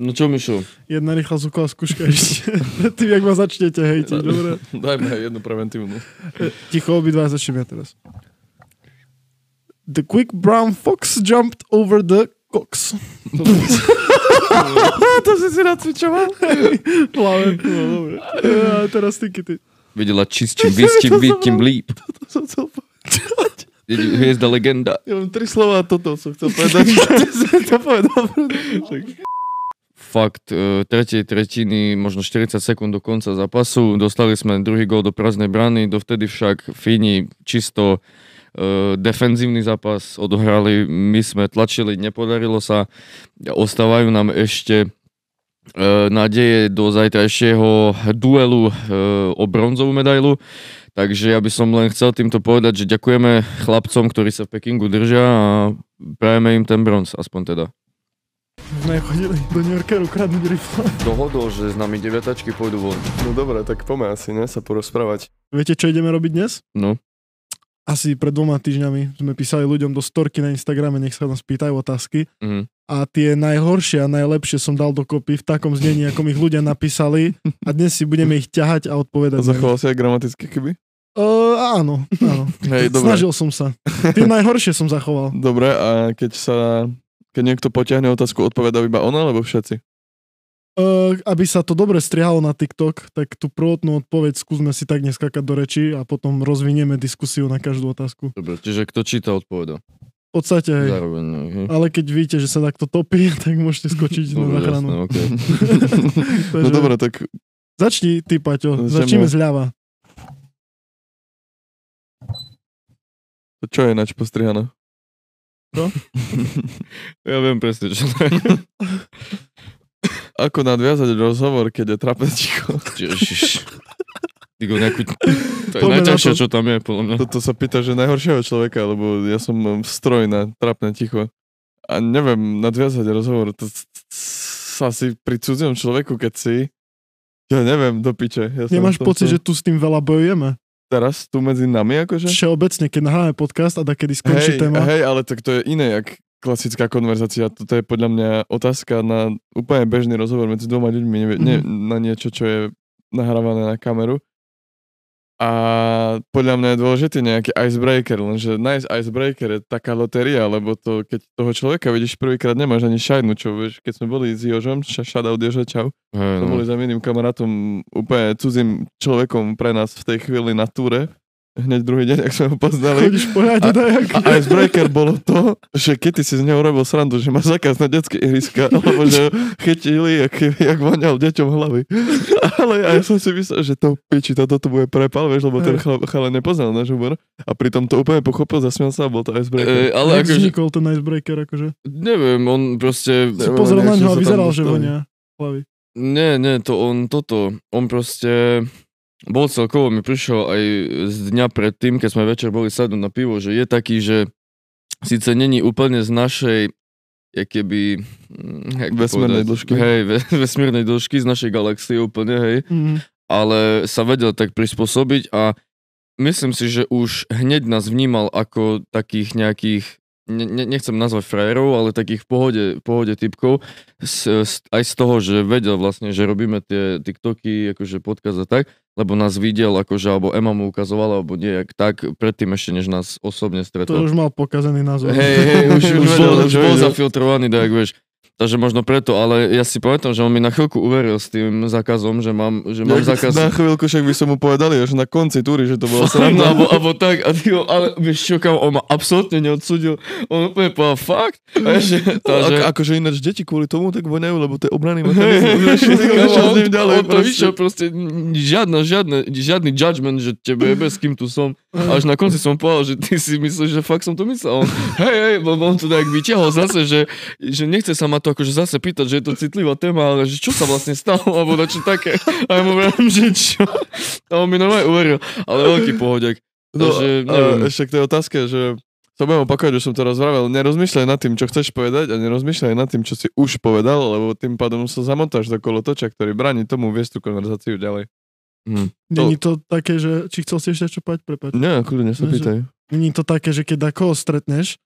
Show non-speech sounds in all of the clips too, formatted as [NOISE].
No čo, Mišo? Jedna rýchla zvuková skúška ešte. [LAUGHS] Tým, jak ma začnete hejtiť, dobre? [LAUGHS] Dajme aj jednu preventívnu. Ticho, obidva začneme teraz. The quick brown fox jumped over the cox. [LAUGHS] to si si nacvičoval? Hlave. No, dobre. A teraz ty, ty. Videla čistím, vystím, vytím, líp. To som chcel povedať. Hviezda legenda. Ja mám tri slova a toto som chcel povedať. Ty si to povedal. Fakt, e, tretej tretiny, možno 40 sekúnd do konca zápasu. Dostali sme druhý gól do prázdnej brany, dovtedy však Fíni čisto e, defenzívny zápas odohrali, my sme tlačili, nepodarilo sa. Ostávajú nám ešte e, nádeje do zajtrajšieho duelu e, o bronzovú medailu. Takže ja by som len chcel týmto povedať, že ďakujeme chlapcom, ktorí sa v Pekingu držia a prajeme im ten bronz, aspoň teda. Sme chodili do New Yorkeru kradnúť rifle. Dohodol, že s nami deviatačky pôjdu von. No dobre, tak poďme asi, ne, sa porozprávať. Viete, čo ideme robiť dnes? No. Asi pred dvoma týždňami sme písali ľuďom do storky na Instagrame, nech sa nás pýtajú otázky. Mhm. A tie najhoršie a najlepšie som dal dokopy v takom znení, ako mi ich ľudia napísali. A dnes si budeme ich ťahať a A odpovedať. nich. zachoval si aj gramatické chyby? Uh, áno, áno. Hej, dobre. Snažil som sa. Tie najhoršie som zachoval. Dobre, a keď sa... Keď niekto potiahne otázku, odpovedá iba ona, alebo všetci? Uh, aby sa to dobre strihalo na TikTok, tak tú prvotnú odpoveď skúsme si tak neskakať do reči a potom rozvinieme diskusiu na každú otázku. Dobre, čiže kto číta, odpoveda. V podstate, hej. Zároveň, no, hej. Ale keď vidíte, že sa takto topí, [LAUGHS] tak môžete skočiť na záchranu. jasné, okay. [LAUGHS] No dobre, tak Začni ty, Paťo. Začneme. Začneme zľava. čo je ináč postrihané? [LAUGHS] Ja viem presne, čo to je. Ako nadviazať rozhovor, keď je trapné ticho? Ježiš. Ty go nejakú... To je najťažšie, to. čo tam je, podľa mňa. Toto sa pýta, že najhoršieho človeka, lebo ja som stroj na trapné ticho. A neviem nadviazať rozhovor. To s- s- asi pri cudzom človeku, keď si... Ja neviem, do piče. Ja Nemáš pocit, že tu s tým veľa bojujeme? Teraz tu medzi nami akože? Všeobecne, keď nahráme podcast a kedy skončí Hej, téma. hej, ale tak to je iné, jak klasická konverzácia. Toto je podľa mňa otázka na úplne bežný rozhovor medzi dvoma ľuďmi, ne, na niečo, čo je nahrávané na kameru. A podľa mňa je dôležitý nejaký icebreaker, lenže nájsť icebreaker je taká lotéria, lebo to, keď toho človeka vidíš prvýkrát, nemáš ani šajnu, čo vieš, keď sme boli s Jožom, shoutout Jožo, čau, sme no. boli za iným kamarátom, úplne cudzím človekom pre nás v tej chvíli na túre, hneď druhý deň, ak sme ho poznali. Chodíš po A- dajak. A icebreaker bolo to, že keď ty si z neho robil srandu, že má zákaz na detské ihriska, alebo že chytili, jak, jak voňal deťom hlavy. Ale ja som si myslel, že to piči, toto to bude prepal, vieš, lebo ten chala, chala nepoznal náš humor. A pritom to úplne pochopil, zasmiel sa a bol to E, icebreaker. ale Jak akože, vznikol ten icebreaker, akože? neviem, on proste... Si pozrel na ňo a vyzeral, že vonia hlavy. Nie, nie, to on toto. On proste bol celkovo, mi prišiel aj z dňa predtým, keď sme večer boli sadnúť na pivo, že je taký, že síce není úplne z našej keby... mm, to Vesmírnej dĺžky. Hej, ve, [LAUGHS] vesmírnej dĺžky z našej galaxie úplne, hej. Mhm. ale sa vedel tak prispôsobiť a myslím si, že už hneď nás vnímal ako takých nejakých ne, ne, nechcem nazvať frajerov, ale takých v pohode, v pohode typkov, s, s, aj z toho, že vedel vlastne, že robíme tie TikToky, akože podcast a tak, lebo nás videl, akože, alebo Ema mu ukazovala, alebo nejak tak, predtým ešte, než nás osobne To stretol. už mal pokazený názor. Hej, hej, už, už, [LAUGHS] vedel, už bol zafiltrovaný, tak vieš. Takže možno preto, ale ja si pamätám, že on mi na chvíľku uveril s tým zákazom, že mám, že mám Ja, zákaz. Na chvíľku však by som mu povedali, až na konci túry, že to bolo sranda. alebo, alebo tak, a ty ale vieš čo, kam, on ma absolútne neodsudil. On úplne povedal, fakt? A že, tá, že, Ako, akože ináč deti kvôli tomu tak voňajú, lebo to je obrany [LAUGHS] Hej, mechanizmus. on, to vyšiel proste, žiadna, žiadne, žiadny judgment, že tebe je bez kým tu som. A až na konci som povedal, že ty si myslíš, že fakt som to myslel. On, hej, hej, lebo on to tak vyťahol zase, že, že nechce sa ma to akože zase pýtať, že je to citlivá téma, ale že čo sa vlastne stalo, alebo na čo také. A ja mu vravím, že čo. A on mi normálne uveril, ale veľký pohodiak. No, Takže, neviem. ešte k tej otázke, že sa budem opakovať, že som to rozvravel. Nerozmýšľaj nad tým, čo chceš povedať a nerozmýšľaj nad tým, čo si už povedal, lebo tým pádom sa zamontáš do kolotoča, ktorý bráni tomu viesť tú konverzáciu ďalej. Hm. Není to také, že... Či chcel si ešte čo povedať? Prepač. Nie, kľudne sa pýtaj. Není to také, že keď koho stretneš,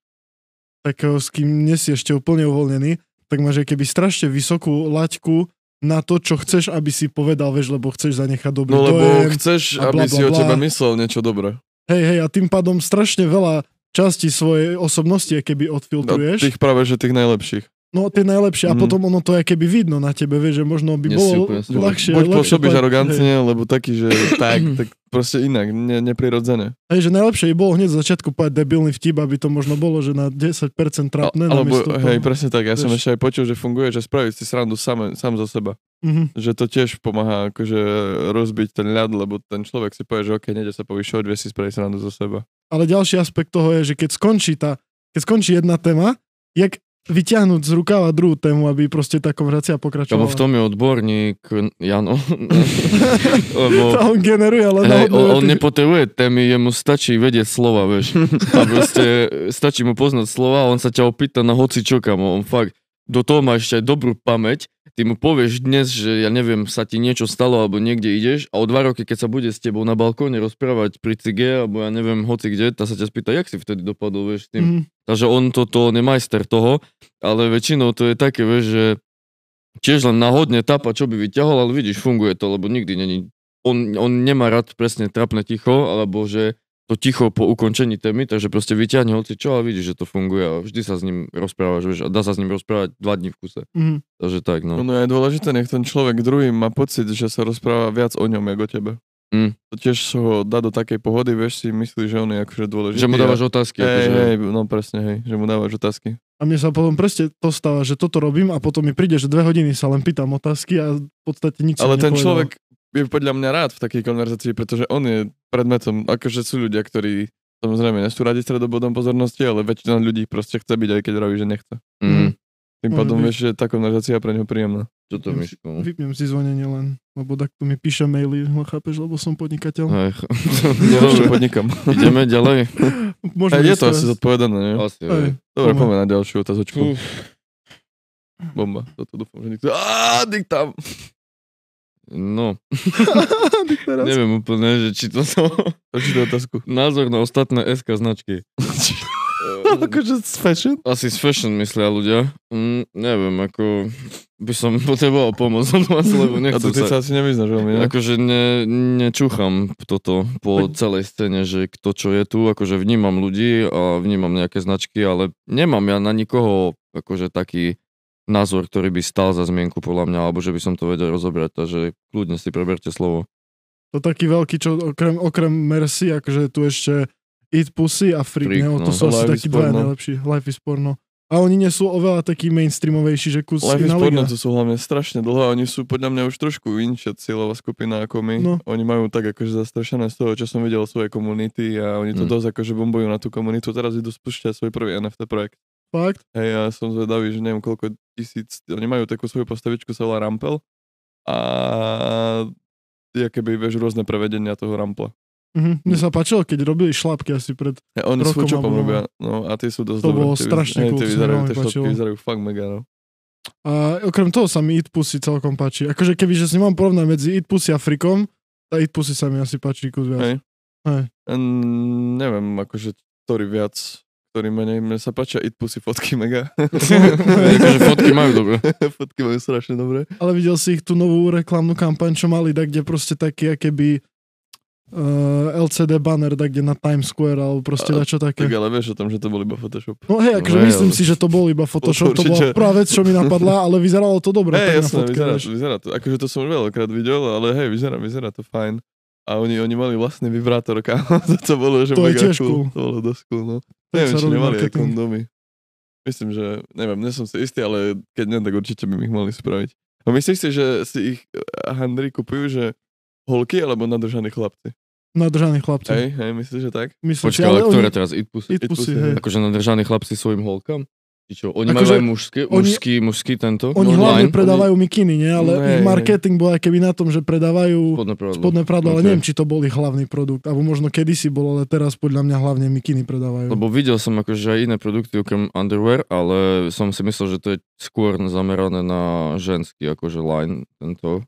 takého, s kým nie si ešte úplne uvoľnený, tak máš keby strašne vysokú laťku na to, čo chceš, aby si povedal, vieš, lebo chceš zanechať dobrý No lebo dojem. chceš, a aby bla, si bla, o bla. teba myslel niečo dobré. Hej, hej, a tým pádom strašne veľa častí svojej osobnosti, keby No, odfiltruješ. tých práve, že tých najlepších. No, tie najlepšie. A Mhm. potom ono to je keby vidno na tebe, vieš, že možno by bolo úplne ľahšie. Buď pôsobíš arogantne, Hej, lebo taký, že [CLEARS THROAT] tak, tak proste inak, ne, neprirodzene. hej, že najlepšie by bolo hneď z začiatku povedať debilný vtip, aby to možno bolo, že na 10% trápne. Alebo, namiesto toho. hej, presne tak, ja som Vieš. ešte aj počul, že funguje, že spraviť si srandu sám, sám zo seba. Mhm. Že to tiež pomáha akože rozbiť ten ľad, lebo ten človek si povie, že ok, nejde sa povyšovať, vie si spraviť srandu zo seba. Ale ďalší aspekt toho je, že keď skončí tá, keď skončí jedna téma, jak vyťahnuť z rukáva druhú tému, aby proste tá konverzácia Lebo pokračovala. v tom je odborník, Jano. [LAUGHS] Lebo A on generuje, ale Hej, on, on nepotrebuje témy, jemu stačí vedieť slova, vieš. A proste stačí mu poznať slova on sa ťa opýta na hoci čo, kamo. On fakt do toho má ešte aj dobrú pamäť. Ty mu povieš dnes, že ja neviem, sa ti niečo stalo alebo niekde ideš a o dva roky, keď sa bude s tebou na balkóne rozprávať pri cige alebo ja neviem, hoci kde, tá sa ťa spýta, jak si vtedy dopadol, vieš, tým. Mhm. Takže on toto on je majster toho, ale väčšinou to je také, vieš, že tiež len náhodne tapa, čo by vyťahol, ale vidíš, funguje to, lebo nikdy není... On, on nemá rád presne trapné ticho, alebo že to ticho po ukončení témy, takže proste vyťahne hoci čo a vidíš, že to funguje a vždy sa s ním rozprávaš, vieš, a dá sa s ním rozprávať dva dní v kuse. Mhm. Takže tak, no. Ono je dôležité, nech ten človek druhý má pocit, že sa rozpráva viac o ňom, ako o tebe. Mm. To tiež ho dá do takej pohody, vieš si myslí, že on je akože dôležitý. Že mu a- dávaš otázky. Hej, akože, hej, no presne, hej, že mu dávaš otázky. A mne sa potom presne to stáva, že toto robím a potom mi príde, že dve hodiny sa len pýtam otázky a v podstate nič Ale ten nepovedal. človek je podľa mňa rád v takej konverzácii, pretože on je predmetom, akože sú ľudia, ktorí samozrejme nie sú radi stredobodom pozornosti, ale väčšina ľudí proste chce byť, aj keď robí, že nechce. Mm, Tým pádom vieš, že tá konverzácia je pre neho príjemná. čo to Vypnem si- myško? Vypnem si zvonenie len, lebo takto mi píše maily, no chápeš, lebo som podnikateľ. Ešte Dobre, podnikam. ideme ďalej. Môžeme Hej, je to asi zodpovedané, nie? Asi, hej. Dobre, poďme. na ďalšiu otázočku. Uf, Bomba. Toto dúfam, že nikto... Á, tam. No, [LAUGHS] neviem úplne, že či to som... [LAUGHS] Prečítaj otázku. Názor na ostatné SK značky. [LAUGHS] akože z fashion? Asi z fashion myslia ľudia. Mm, neviem, ako by som potreboval pomoc od vás, lebo A to nechcem ty sa... sa asi nevyznaš veľmi, ne? Akože ne, nečúcham toto po celej scéne, že kto čo je tu, akože vnímam ľudí a vnímam nejaké značky, ale nemám ja na nikoho akože taký názor, ktorý by stal za zmienku podľa mňa, alebo že by som to vedel rozobrať, takže kľudne si preberte slovo. To taký veľký, čo okrem, okrem Mercy, akože tu ešte Eat Pussy a Freak, Freak, ne? O, to no. sú asi takí porno. najlepší. Life is porno. A oni nie sú oveľa taký mainstreamovejší, že kus Life is Porno to sú hlavne strašne dlho oni sú podľa mňa už trošku inšia cieľová skupina ako my. No. Oni majú tak akože zastrašené z toho, čo som videl svoje komunity a oni to Mm. dosť akože bombujú na tú komunitu. Teraz idú spúšťať svoj prvý NFT projekt. Fakt? Hej, ja som zvedavý, že neviem koľko tisíc, oni majú takú svoju postavičku, sa volá Rampel a je keby, vieš, rôzne prevedenia toho Rampla. Mhm. Mne sa páčilo, keď robili šlapky asi pred... Hej, oni s Rokom Fučopom alebo- robia, no a tie sú dosť To dobré. bolo Tie vyz- strašne cool, tie to vyzerajú, tie šlapky vyzerajú fakt mega, no. A okrem toho sa mi Eat Pussy celkom páči. Akože keby, že si mám porovnať medzi Eat Pussy a Freakom, tá Eat Pussy sa mi asi páči kus viac. Hej. Hej. Neviem, akože, ktorý viac, ktorý menej. Mne sa páčia It Pussy fotky mega. akože fotky majú dobre. [LAUGHS] fotky majú strašne dobré. Ale videl si ich tú novú reklamnú kampaň, čo mali, tak kde proste taký, keby uh, LCD banner, tak kde na Times Square, alebo proste A- dačo také. Tak ale vieš o tom, že to bol iba Photoshop. No hej, akože Hej, myslím ale- si, že to bol iba Photoshop, to bola určite. prvá vec, čo mi napadla, [LAUGHS] ale vyzeralo to dobre. Hej, na jasné, fotke, vyzerá, vieš. vyzerá to. Akože to som už veľakrát videl, ale hej, vyzerá, vyzerá to fajn. A oni, oni mali vlastný vibrátor, kámo. [LAUGHS] to, to bolo, že To je mega tiež cool. To bolo dosť cool, no. Tak Neviem, či nemali aj marketing. kondomy. Myslím, že, neviem, nie som si istý, ale keď nie, tak určite by ich mali spraviť. A myslíš si, že si ich eh, handry kupujú, že holky alebo nadržaní chlapci? Nadržaní chlapci. Hej, hej, myslíš, že tak? Myslím Počkaj, ale ale ktoré oni... teraz? Eat Pussy, Pussy, hej. Akože nadržaní chlapci svojim holkám? Čo? Oni Akože majú aj mužský, oni- mužský, mužský tento? Oni online? hlavne predávajú mikiny, nie? Ale No, ich marketing bol aj keby na tom, že predávajú Spodné pravdlo. spodné pradlo, ale Ok. neviem, či to bol ich hlavný produkt. Alebo možno kedysi bolo, ale teraz podľa mňa hlavne mikiny predávajú. Lebo videl som akože aj iné produkty okrem underwear, ale som si myslel, že to je skôr zamerané na ženský akože line tento.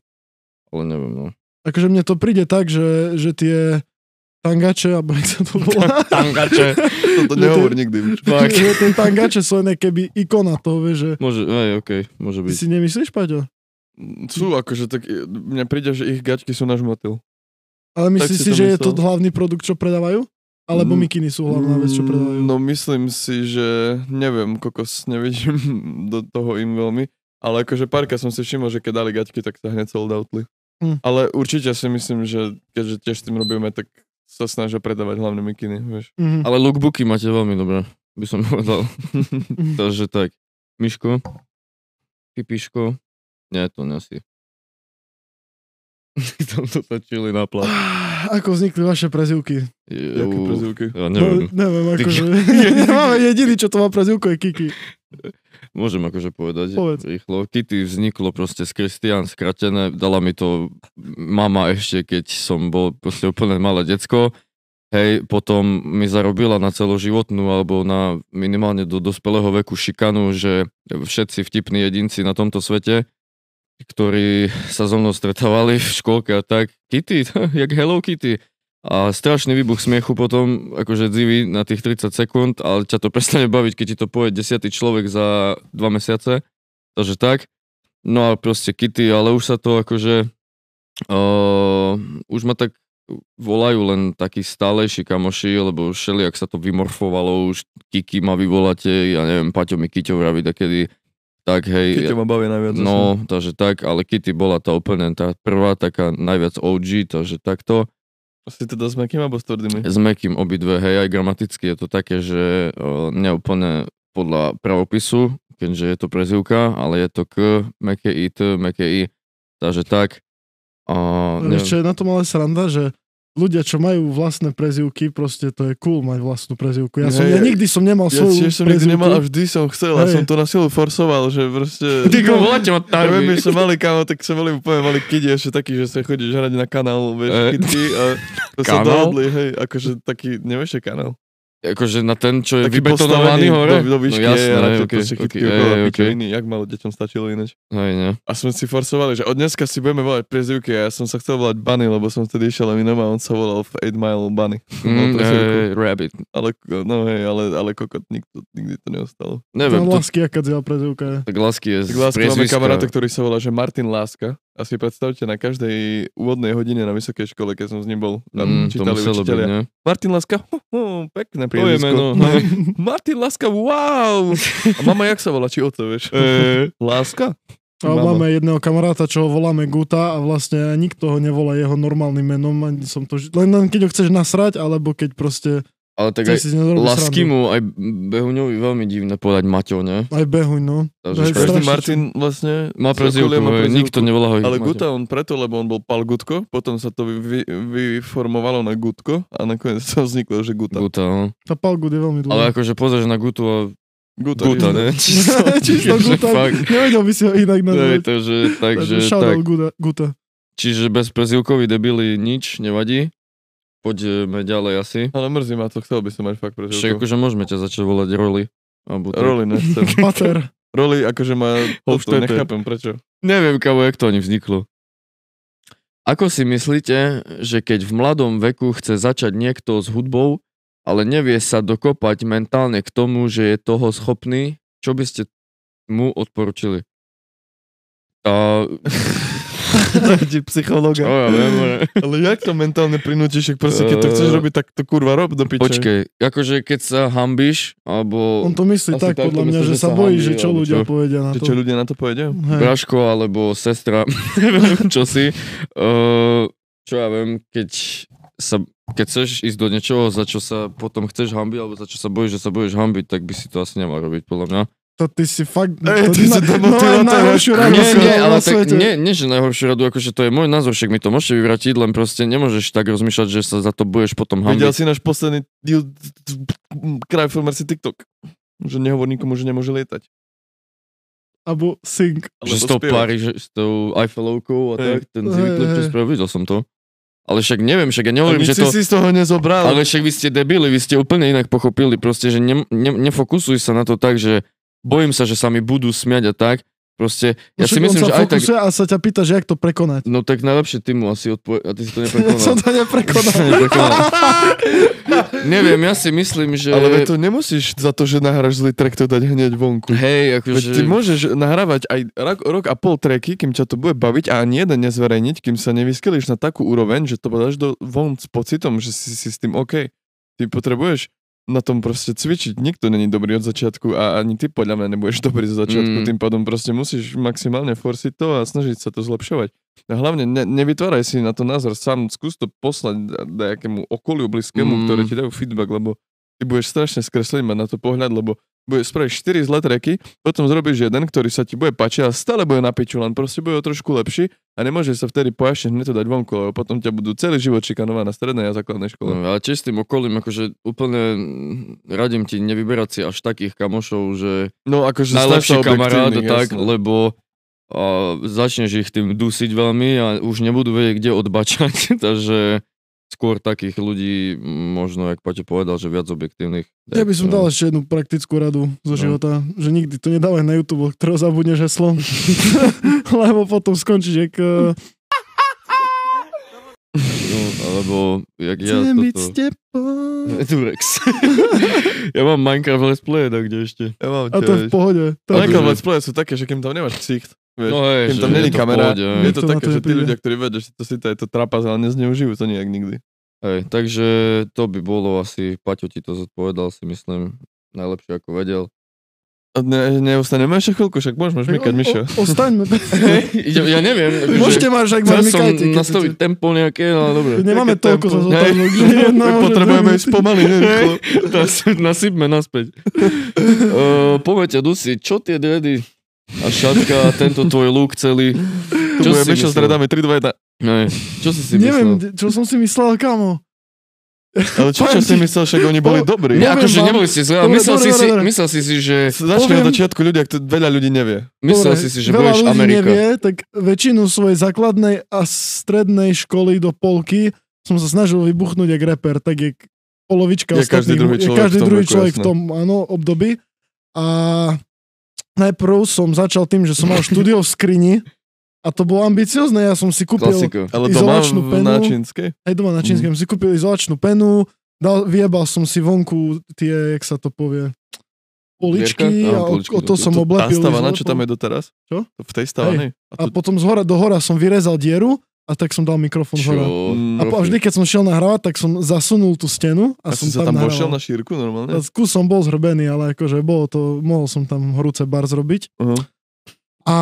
Ale neviem, no. Akože mne to príde tak, že, že tie tangače, alebo jak sa to volá, [LAUGHS] Tangače. [LAUGHS] to nehovor nikdy. [LAUGHS] Fakt. Ten tangače sú len keby ikona toho, vieš, že... Môže, aj, okej, môže Ty byť. si nemyslíš, Paťo? Sú akože tak, mne príde, že ich gačky sú náš motil. Ale myslíš si si, že je to myslel. hlavný produkt, čo predávajú? Alebo Mm, mikiny sú hlavná vec, čo predávajú? No myslím si, že neviem, kokos, nevidím [LAUGHS] do toho im veľmi. Ale akože párka som si všimol, že keď dali gaťky, tak sa hneď sold outli. Hm. Ale určite si myslím, že keďže tiež s tým robíme, tak sa snažia predávať hlavne mikiny, vieš. Mhm. Ale lookbooky máte veľmi dobré, by som povedal. [LAUGHS] Takže tak. Miško? Pipiško? Nie, to nesi. [LAUGHS] Tam to točili na plat. Ako vznikli vaše prezivky? Jaké prezivky. Ja No, neviem. neviem, Ty- akože... [LAUGHS] Nemáme jediný, čo to má prezivku, je Kiki. Môžem akože povedať Povedz. rýchlo. Kitty vzniklo proste z Christian skratené. Dala mi to mama ešte, keď som bol proste úplne malé decko. Hej, potom mi zarobila na celoživotnú alebo na minimálne do dospelého veku šikanu, že všetci vtipní jedinci na tomto svete, ktorí sa so mnou stretávali v škôlke a tak, Kitty, [LAUGHS] jak Hello Kitty. A strašný výbuch smiechu potom, akože dziví na tých 30 sekúnd, ale ťa to prestane baviť, keď ti to povie desiatý človek za dva mesiace. Takže tak. No a proste Kitty, ale už sa to akože... Uh, už ma tak volajú len takí stálejší kamoši, lebo všelijak sa to vymorfovalo, už Kiki ma vyvoláte, ja neviem, Paťo mi Kiťo vraví takedy, tak hej. Keď ma baví najviac. No, takže tak, ale Kitty bola tá úplne tá prvá, taká najviac OG, takže takto. Si teda s mekým alebo s tvrdými? S Mekým obidve, hej, aj gramaticky je to také, že neúplne podľa pravopisu, keďže je to prezivka, ale je to K, meké I, T, meké I, takže tak. A, neviem, čo je na tom ale sranda, že ľudia, čo majú vlastné prezivky, proste to je cool mať vlastnú prezivku. Ja, som, ja nikdy som nemal Ja svoju tiež som nikdy nemal a vždy som chcel a som to na silu forsoval, že proste... [LAUGHS] Ty ko, voláte ma Ja viem, Tarby. že som malý kámo, tak som boli úplne malý kidi, ešte taký, že sa chodíš hrať na kanál, vieš, Eh. kitky a to sa Kanál? dohodli, hej, akože taký, nevieš, kanál. Akože na ten, čo je Taký vybetonovaný hore? Do, do výšky, no jasné, a okay, proste okay, chytky hej, okolo okay. iný, jak malo deťom stačilo ináč. Hej, ne. A sme si forsovali, že od dneska si budeme volať prezivky a ja som sa chcel volať Bunny, lebo som vtedy išiel Eminem a on sa volal v 8 Mile Bunny. [LAUGHS] Mm, prezivku. hej, rabbit. Ale, no hej, ale, ale kokot, nikto, nikdy to neostalo. Neviem, No, to, lásky, aká zjela prezivka je. tak lásky je z Tak láska máme kamaráta, ktorý sa volá, že Martin Láska. A si predstavte, na každej úvodnej hodine na vysokej škole, keď som s ním bol, tam Mm, to čítali byť, učiteľia. ne? Martin Láska, hu, [LAUGHS] hu, pekné To je priezvisko. meno. [LAUGHS] Martin Láska, wow! A mama, jak sa volá, či oco, vieš? [LAUGHS] Eh, Láska? Mama. máme jedného kamaráta, čo ho voláme Guta a vlastne nikto ho nevolá jeho normálnym menom. Ani som to, len keď ho chceš nasrať, alebo keď proste Ale tak chceš aj Lasky srandu. mu, aj Behuňovi veľmi divné povedať Maťo, ne? Aj behuň, no. Takže každý Martin vlastne... Má z prezivku, nikto nevolá ho Ale Maťo. Guta on preto, lebo on bol Pal Gutko, potom sa to vy, vy, vyformovalo na Gutko a nakoniec to vzniklo, že Guta. Guta, no. Tá Palgud je veľmi dlhá. Ale akože pozrieš na Gutu a Guta, Guta, ne? [LAUGHS] Čisto Takže Guta. [LAUGHS] Nevedel by si ho inak nazvať. takže, takže tak. Guta, Guta. Čiže bez prezivkovi debili nič, nevadí. Poďme ďalej asi. Ale mrzí ma to, chcel by som mať fakt Však prezivku. akože môžeme ťa začať volať Roli. Alebo tak. Roli nechcem. [LAUGHS] Pater. Roli akože ma... Toto, Hofstetter. nechápem prečo. Neviem, kamo, jak to ani vzniklo. Ako si myslíte, že keď v mladom veku chce začať niekto s hudbou, ale nevie sa dokopať mentálne k tomu, že je toho schopný, čo by ste mu odporučili? A, [LAUGHS] Ti psychológa. čo ja viem, ale- Ale jak to mentálne prinútiš, ak proste keď to chceš Eh, robiť, tak to kurva rob do piče. Počkej, akože keď sa hambíš, alebo On to myslí Asi tak, tak podľa mňa, myslí, že že sa bojí, že čo ľudia čo? povedia na to. čo ľudia na to povedia? Hej. Braško alebo sestra, [LAUGHS] neviem čo si. Uh, čo ja viem, keď sa keď chceš ísť do niečoho, za čo sa potom chceš hambiť, alebo za čo sa bojíš, že sa bojíš hambiť, tak by si to asi nemal robiť, podľa mňa. To ty si fakt... Ej, to ty si na- demotivátor, no, najhoršiu radu Nie, nie, ale tak, nie, nie, že najhoršiu radu, akože to je môj názor, však mi to môžete vyvratiť, len proste nemôžeš tak rozmýšľať, že sa za to budeš potom Videl hambiť. si náš posledný deal Kraj si TikTok. Že nehovor nikomu, že nemôže lietať. Abo sing. Že s tou. Paríž, s tou Eiffelovkou a tak, ten videoklip, čo spravil, videl som to. Ale však neviem, však ja nehovorím, že to... si si z toho nezobral. Ale však vy ste debili, vy ste úplne inak pochopili, proste, že ne, ne, nefokusuj sa na to tak, že bojím sa, že sa mi budú smiať a tak, Proste, No ja si však on myslím, že aj tak... a sa ťa pýta, že jak to prekonať. No tak najlepšie ty mu asi odpovie... A ty si to [LAUGHS] Ja neprekonal. som to neprekonal. Neprekonal. [LAUGHS] Neviem, ja si myslím, že... Ale to nemusíš za to, že nahráš zlý track, to dať hneď vonku. Hej, akože... ty môžeš nahrávať aj rok, rok a pol tracky, kým ťa to bude baviť a ani jeden nezverejniť, kým sa nevyskelíš na takú úroveň, že to podáš do, von s pocitom, že si, si s tým OK. Ty potrebuješ na tom proste cvičiť. Nikto není dobrý od začiatku a ani ty podľa mňa nebudeš dobrý zo začiatku. Mm. Tým pádom proste musíš maximálne forsiť to a snažiť sa to zlepšovať. A hlavne ne, nevytváraj si na to názor sám, skús to poslať nejakému okoliu blízkému, Mm. ktoré ti dajú feedback, lebo ty budeš strašne skreslený mať na to pohľad, lebo budeš spraviť 4 zlé tracky, potom zrobíš jeden, ktorý sa ti bude páčiť a stále bude na piču, len proste bude o trošku lepší a nemôže sa vtedy pojašne hneď to dať vonku, lebo potom ťa budú celý život šikanovať na strednej a základnej škole. No, ale tiež s tým okolím, akože úplne radím ti nevyberať si až takých kamošov, že No akože najlepší kamarát, objektívnych, tak, jasné. lebo a začneš ich tým dusiť veľmi a už nebudú vedieť, kde odbačať, [LAUGHS] takže skôr takých ľudí, možno, jak Paťo povedal, že viac objektívnych. Ja by som Tak, dal ešte jednu praktickú radu zo No. života, že nikdy to nedávaj na YouTube, ktorého zabudneš heslo, [LAUGHS] lebo potom skončíš jak uh, No, alebo jak ja toto... Durex. [LAUGHS] ja mám Minecraft Let's Play, tak kde ešte? Ja mám A to je v pohode. To Ale je- ako let's play sú také, že kým tam nemáš ksicht, vieš, No hej, tam není to kamera, pohode, je to To také, to že tí ľudia, ktorí vedia, že to si to je to trapas, ale nezneužijú to nejak nikdy. Hej, takže to by bolo asi, Paťo ti to zodpovedal, si myslím, najlepšie ako vedel. Ne, neustaneme ešte chvíľku, však môžeme žmykať, Mišo. Ostaňme. [LAUGHS] Idem, ja neviem. [LAUGHS] Môžete mať, ak Chcel máš som mykajte. nastaviť chcete. tempo nejaké, ale dobre. Nemáme toľko za My môže potrebujeme ísť pomaly, [LAUGHS] Nasypme naspäť. uh, poďte, Dusi, čo tie dredy a šatka a tento tvoj look celý? Čo bude si Mišo s myslel? dredami 3, 2, 1. Ne, čo si si Neviem, myslel? čo som si myslel, kamo. Ale čo, čo si myslel, však oni boli Po- dobrí. Nie, Poviem akože neboli ste zle, myslel, dobre, si si, dobre, dobre. myslel si si, že, Začne od začiatku ľudia, kto veľa ľudí nevie. myslel Dobre, si si, že veľa budeš ľudí Amerika. nevie, tak väčšinu svojej základnej a strednej školy do polky som sa snažil vybuchnúť jak reper, tak jak polovička Je každý druhý je človek každý v tom druhý človek v tom áno, období. A najprv som začal tým, že som mal štúdio v skrini a to bolo ambiciozne, ja som si kúpil Klasika. Ale doma Izolačnú v penu. Náčinskej. aj doma na čínskej, som si kúpil izolačnú penu, dal, vyjebal som si vonku tie, jak sa to povie, poličky? Á, a o, poličky, o to dobre. som Tá oblepil. stavaná, čo tam je doteraz? Čo? V tej stavanej? A tu- potom z hora do hora som vyrezal dieru a tak som dal mikrofón hore. A po, vždy, keď som šiel nahrávať, tak som zasunul tú stenu a, A som si sa tam vošiel nahrával. na šírku normálne? A Kus som bol zhrbený, ale akože bolo to, mohol som tam horúce bar zrobiť. Uh-huh. A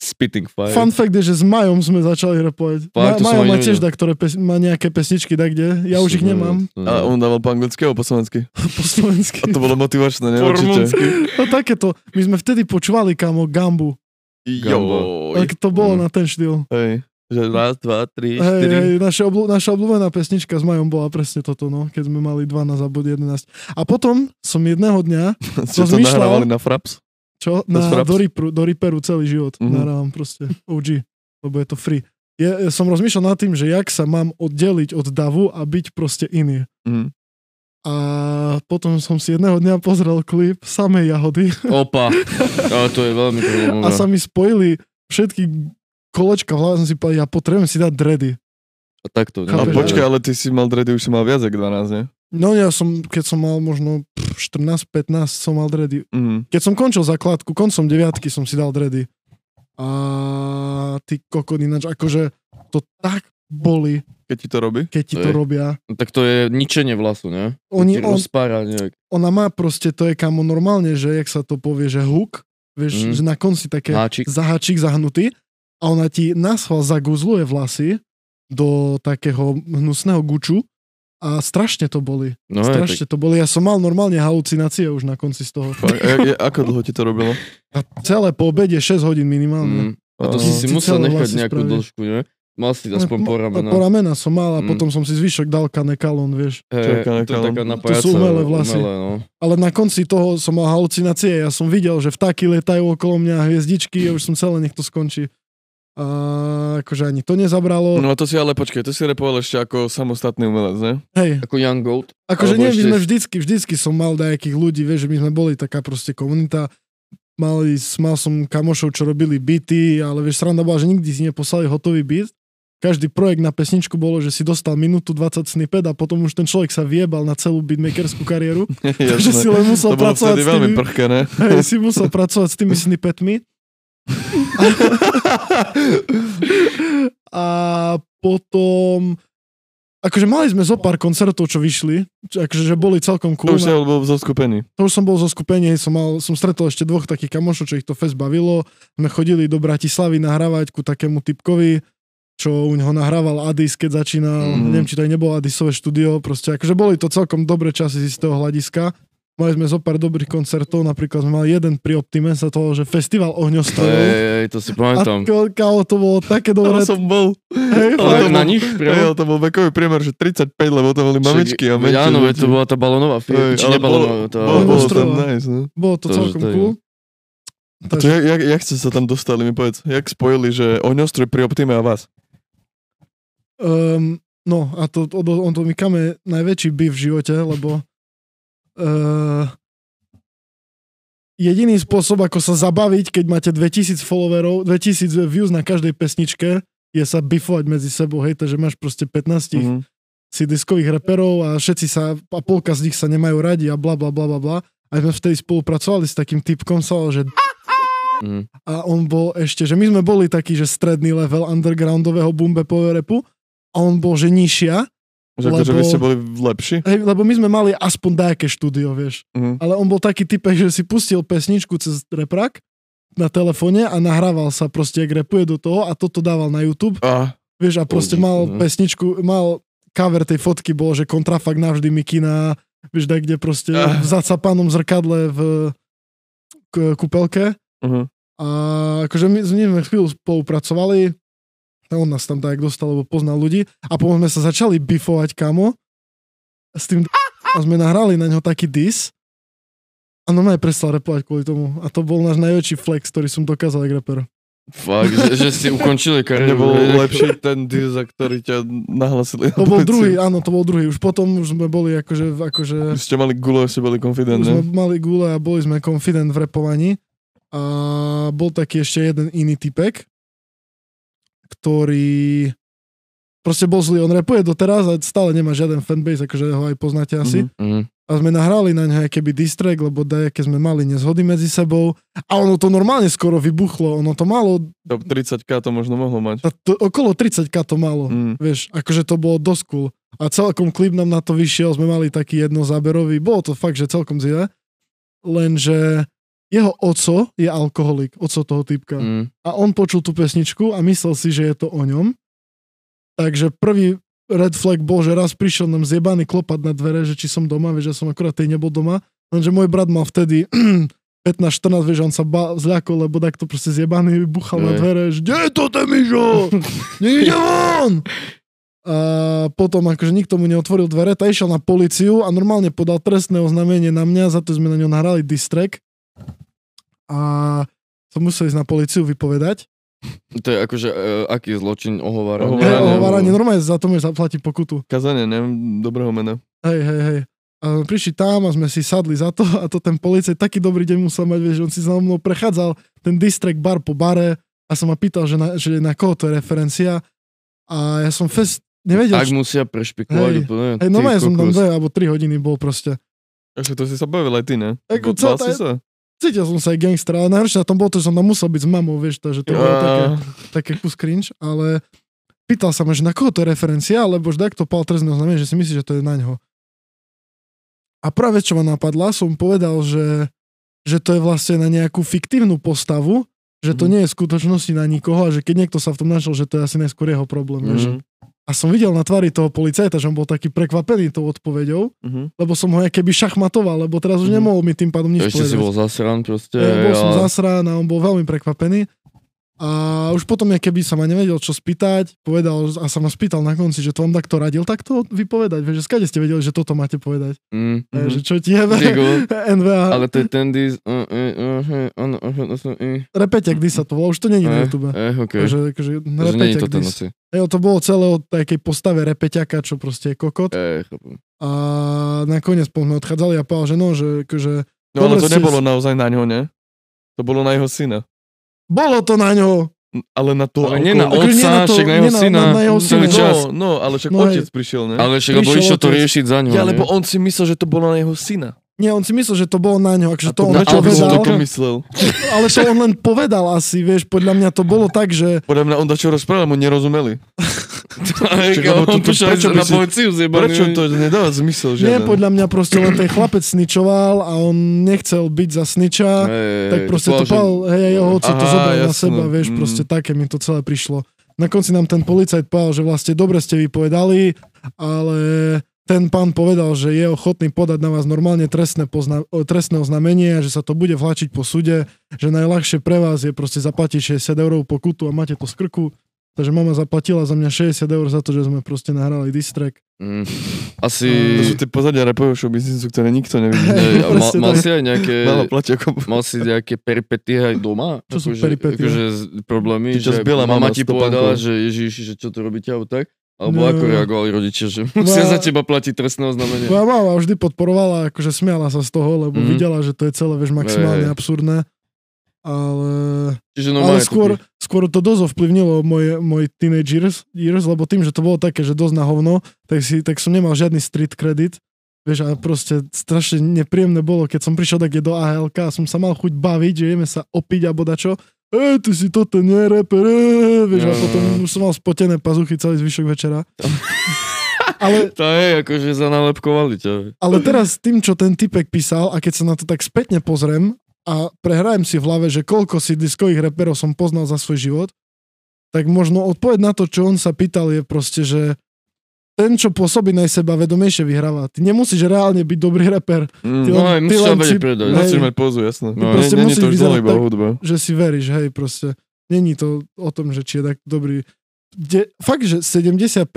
Spitting fire. fun fact je, že s Majom sme začali repovať. Fakt, som Majo má tiež da, ktoré pes, má nejaké pesničky da kde. Ja už ich nemám A on dával po anglicky alebo po slovensky? [LAUGHS] po slovensky. A to bolo motivačné, ne? Určite. No takéto, my sme vtedy počúvali kamo Gambu. Joj. Tak to bolo Mm. na ten štýl. Hej. Že raz, dva, tri, Hej, štyri. hej, naša, obľú, naša obľúbená pesnička s Majom bola presne toto, no, keď sme mali 12 a bod 11. A potom som jedného dňa, [LAUGHS] Ste to nahrávali na Fraps? čo, na, Fraps? do, Reaperu, do Reaperu celý život Mhm. mm-hmm. nahrávam proste OG, lebo je to free. Ja som rozmýšľal nad tým, že jak sa mám oddeliť od davu a byť proste iný. Mhm. A potom som si jedného dňa pozrel klip samej jahody Opa. [LAUGHS] Ale to je veľmi a sa mi spojili všetky kolečka v hlave, som si povedal, ja potrebujem si dať dready. A takto. A Chápeš, počkaj, ale ty si mal dredy, už si mal viac ako 12, ne? No ja som, keď som mal možno 14-15, som mal dready. Mhm. Keď som končil základku, koncom deviatky som si dal dready. A ty kokot ináč, akože to tak boli, Keď ti to robí? keď ti to Hej. robia. No, tak to je ničenie vlasu, ne? Oni, on, rozpára nejak. ona má proste, to je kamo normálne, že jak sa to povie, že hook, vieš, Mhm. že na konci také Háčik. zahačík zahnutý a ona ti na schvál zaguzluje vlasy do takého hnusného guču a strašne to boli. No hej, tak, strašne to boli. Ja som mal normálne halucinácie už na konci z toho. Fakt? A je- ako dlho ti to robilo? A celé po obede 6 hodín minimálne. mm, a to si si musel nechať nejakú spraviť. dĺžku, ne? Mal si aspoň po ramena. Po ramena som mal a Mm. potom som si zvyšok dal kanekalon, vieš. Je to je taká To sú umelé vlasy. Umelé, no. Ale na konci toho som mal halucinácie. Ja som videl, že vtáky letajú okolo mňa, hviezdičky a už som celé, nech to skončí. A akože ani to nezabralo. No a to si ale počkaj, to si repoval ešte ako samostatný umelec, ne? Hej, Ako Young Goat. akože nie, my sme vždycky, vždycky som mal nejakých ľudí, vieš, že my sme boli taká proste komunita. mali, mal som kamošov, čo robili byty, ale vieš, sranda bola, že nikdy si neposlali hotový byt. Každý projekt na pesničku bolo, že si dostal minútu 20 snippet a potom už ten človek sa viebal na celú beatmakerskú kariéru. [LAUGHS] Takže si len musel to pracovať s veľmi tými, prchké, ne? hej, si musel pracovať s tými [LAUGHS] snippetmi. A potom akože mali sme zo pár koncertov, čo vyšli, čo, akože že boli celkom To cool. už si bol zo skupení. To už som bol zo skupenia, som, mal, som stretol ešte dvoch takých kamošov, čo ich to fest bavilo. Sme chodili do Bratislavy nahrávať ku takému typkovi, čo u neho nahrával Adis, keď začínal. Mm. Neviem, či to aj nebolo Adisové štúdio. Proste akože boli to celkom dobré časy z istého hľadiska. Mali sme zo pár dobrých koncertov, napríklad sme mali jeden pri Optime, sa toho, že festival ohňostrojov. Ej, ej, to si A pamätám. ko- kámo, to bolo také dobré. Ale som bol. Hej, Ale to na bol- nich Hej, to bol vekový priemer, že 35, lebo to boli mamičky a menšie. Áno, to bola tá balónová firma. Či nebalónová? bolo- bolo- Bolo to tam nice, no. Bolo to To, celkom to cool. A to jak, jak, jak ste sa tam dostali, mi povedz. Jak spojili, že ohňostroj pri Optime a vás? Um, no a to, to, on to mi kame najväčší by v živote, lebo uh, jediný spôsob, ako sa zabaviť, keď máte 2000 followerov, 2000 views na každej pesničke, je sa bifovať medzi sebou, hej, takže máš proste 15 Mhm. si diskových reperov a všetci sa, a polka z nich sa nemajú radi a bla bla bla bla bla. A sme vtedy spolupracovali s takým typkom, sa že Mhm. a on bol ešte, že my sme boli taký, že stredný level undergroundového boombepového repu a on bol, že nižšia, Že akože Lebo- vy ste boli lepší? hej, lebo my sme mali aspoň dajaké štúdio, vieš. Mhm. Ale on bol taký typek, že si pustil pesničku cez reprak na telefóne a nahrával sa proste, jak repuje do toho a toto dával na YouTube, A, vieš, a proste mal no. pesničku, mal cover tej fotky bol, že kontrafakt navždy Mikina, vieš, da, kde proste Ah. v zacapanom zrkadle v k- kúpelke uh-huh. A akože my s ním chvíľu spolupracovali, on nás tam tak dostal, lebo poznal ľudí a potom sme sa začali bifovať, kamo, s tým a sme nahrali na ňo taký dis a normálne prestal repovať kvôli tomu. A to bol náš najväčší flex, ktorý som dokázal ako rapper. Fakt, že, že ste ukončili [LAUGHS] kariéru. Nebol lepší ten za ktorý ťa nahlasili. To bol druhý, áno, to bol druhý. Už potom už sme boli akože, akože Vy ste mali gulo, ste boli confident, už sme mali gule a boli sme confident v repovaní. A bol taký ešte jeden iný typek, ktorý proste bol zlý. On repuje doteraz a stále nemá žiaden fanbase, akože ho aj poznáte asi. Mhm. Mhm. A sme nahrali na ňo keby distrek, lebo dajaké sme mali nezhody medzi sebou. A ono to normálne skoro vybuchlo. Ono to malo, Top 30k to možno mohlo mať. to, to, okolo 30k to malo. Mm. Vieš, akože to bolo dosť cool. A celkom klip nám na to vyšiel, sme mali taký jednozáberový, bolo to fakt, že celkom zile. Lenže jeho oco je alkoholik, oco toho typka. Mhm. A on počul tú pesničku a myslel si, že je to o ňom. Takže prvý red flag bol, že raz prišiel nám zjebaný klopať na dvere, že či som doma, vieš, že som akurát tej nebol doma. Lenže môj brat mal vtedy [CLEARS THROAT] 15-14, vieš, on sa ba- zľakol, lebo takto proste zjebaný buchal na Hej. dvere, že kde je to ten Mižo? Nejde von! A potom akože nikto mu neotvoril dvere, tak išiel na policiu a normálne podal trestné oznámenie na mňa, za to sme na ňo nahrali distrek. A som musel ísť na policiu vypovedať. To je akože, uh, aký zločin ohováranie? Ohováranie. Hej, Ohováranie. normálne za to môžeš zaplatiť pokutu. Kazanie, neviem, dobrého mena. Hej, hej, hej. A prišli tam a sme si sadli za to a to ten policajt taký dobrý deň musel mať, vieš, on si za mnou prechádzal ten district bar po bare a som ma pýtal, že na, že na koho to je referencia a ja som fest nevedel, Ak čo... musia prešpikovať Hej. úplne. Hej, no ty som tam dve alebo tri hodiny bol proste. Takže to si sa bavil aj ty, ne? Ako si sa? Cítil som sa aj gangster, ale najhoršie na tom bolo to, že som tam musel byť s mamou, vieš, takže to bolo také, také kus cringe, ale pýtal sa ma, že na koho to je referencia, lebo že to pal trestné oznámenie, že si myslí, že to je na ňo. A prvá vec, čo ma napadla, som povedal, že, že to je vlastne na nejakú fiktívnu postavu, že to Mhm. nie je v skutočnosti na nikoho a že keď niekto sa v tom našiel, že to je asi najskôr jeho problém. vieš. A som videl na tvári toho policajta, že on bol taký prekvapený tou odpoveďou, Mhm. lebo som ho keby šachmatoval, lebo teraz už Mhm. nemohol mi tým pádom nič Ešte si povedať. bol zasran proste. Ja, bol som a- zasrán a on bol veľmi prekvapený. A už potom, ja keby sa ma nevedel čo spýtať, povedal a sa ma spýtal na konci, že to vám takto radil takto vypovedať, vieš, že skade ste vedeli, že toto máte povedať. Mm. Mm-hmm. Že čo ti je [LAUGHS] NVA. [LAUGHS] ale to je ten dis... Repeťak, kdy sa to volá, už to není na Eh, YouTube. Eh, okej. Takže, akože, repeťak to dis. Ejo, to bolo celé o takej postave repeťaka, čo proste je kokot. Eh. A nakoniec po sme odchádzali a povedal, že no, že akože, No ale to nebolo naozaj na ňo, ne? To bolo na jeho syna. Bolo to na ňo. Ale na to... Ale nie na nie otca, na to- však na jeho na- syna. na- na jeho syna. čas. No, no, ale však No otec prišiel, ne? Ale však lebo išiel to riešiť za ňo. Ja, lebo on si myslel, že to bolo na jeho syna. Nie, on si myslel, že to bolo na ňo, akože A to on na čo by som povedal, to pomyslel? [LAUGHS] ale to on len povedal asi, vieš, podľa mňa to bolo tak, že Podľa mňa on dačo rozprával, mu nerozumeli. [LAUGHS] On to- to- prečo by na si- policiu zjebaný. Prečo to nedáva zmysel nie, žiaden? podľa mňa proste len ten chlapec sničoval a on nechcel byť za sniča, Hej, tak proste to že- pal, hej, jeho oco to zobral na jasné. seba, vieš, Mm. proste také mi to celé prišlo. Na konci nám ten policajt povedal, že vlastne dobre ste vypovedali, ale ten pán povedal, že je ochotný podať na vás normálne trestné, pozna- trestné oznámenie a že sa to bude vláčiť po súde, že najľahšie pre vás je proste zaplatiť 60 eur pokutu a máte to z krku. Takže mama zaplatila za mňa 60 eur za to, že sme proste nahrali distrek. Mm. Asi... To sú tie pozadia rapového show biznisu, ktoré nikto nevidí. [LAUGHS] A mal, mal si aj nejaké... Malo ako... Mal si nejaké peripetie aj doma? Čo sú Akože- peripetie? Akože problémy, Ty že mama mama ti povedala, že ježiši, že čo tu robíte alebo tak? Alebo No. ako reagovali rodičia, že [LAUGHS] musia No. za teba platiť trestné oznámenie? Moja mama vždy podporovala, akože smiala sa z toho, lebo Mhm. videla, že to je celé, vieš, maximálne Hej. absurdné. Ale, Čiže ale skôr, kúpi. skôr to dosť ovplyvnilo môj, môj teenage years, years, lebo tým, že to bolo také, že dosť na hovno, tak, si, tak som nemal žiadny street credit. Vieš, a proste strašne nepríjemné bolo, keď som prišiel také do AHLK a som sa mal chuť baviť, že ideme sa opiť a dačo. E, ty si toto nie reper, e, vieš, a No. potom už som mal spotené pazuchy celý zvyšok večera. [LAUGHS] Ale To je akože zanalepkovali ťa. Ale teraz tým, čo ten typek písal a keď sa na to tak spätne pozriem a prehrajem si v hlave, že koľko si diskových reperov som poznal za svoj život, tak možno odpoveď na to, čo on sa pýtal je proste, že ten, čo pôsobí najsebavedomejšie, vyhráva. Ty nemusíš reálne byť dobrý reper, Mm. Ty No len- aj ty musíš len vedieť predať. Musíš mať pózu, jasné. No, proste nie, nie musíš to už iba hudba. že si veríš, hej, proste. Není to o tom, že či je tak dobrý. De, fakt, že 70%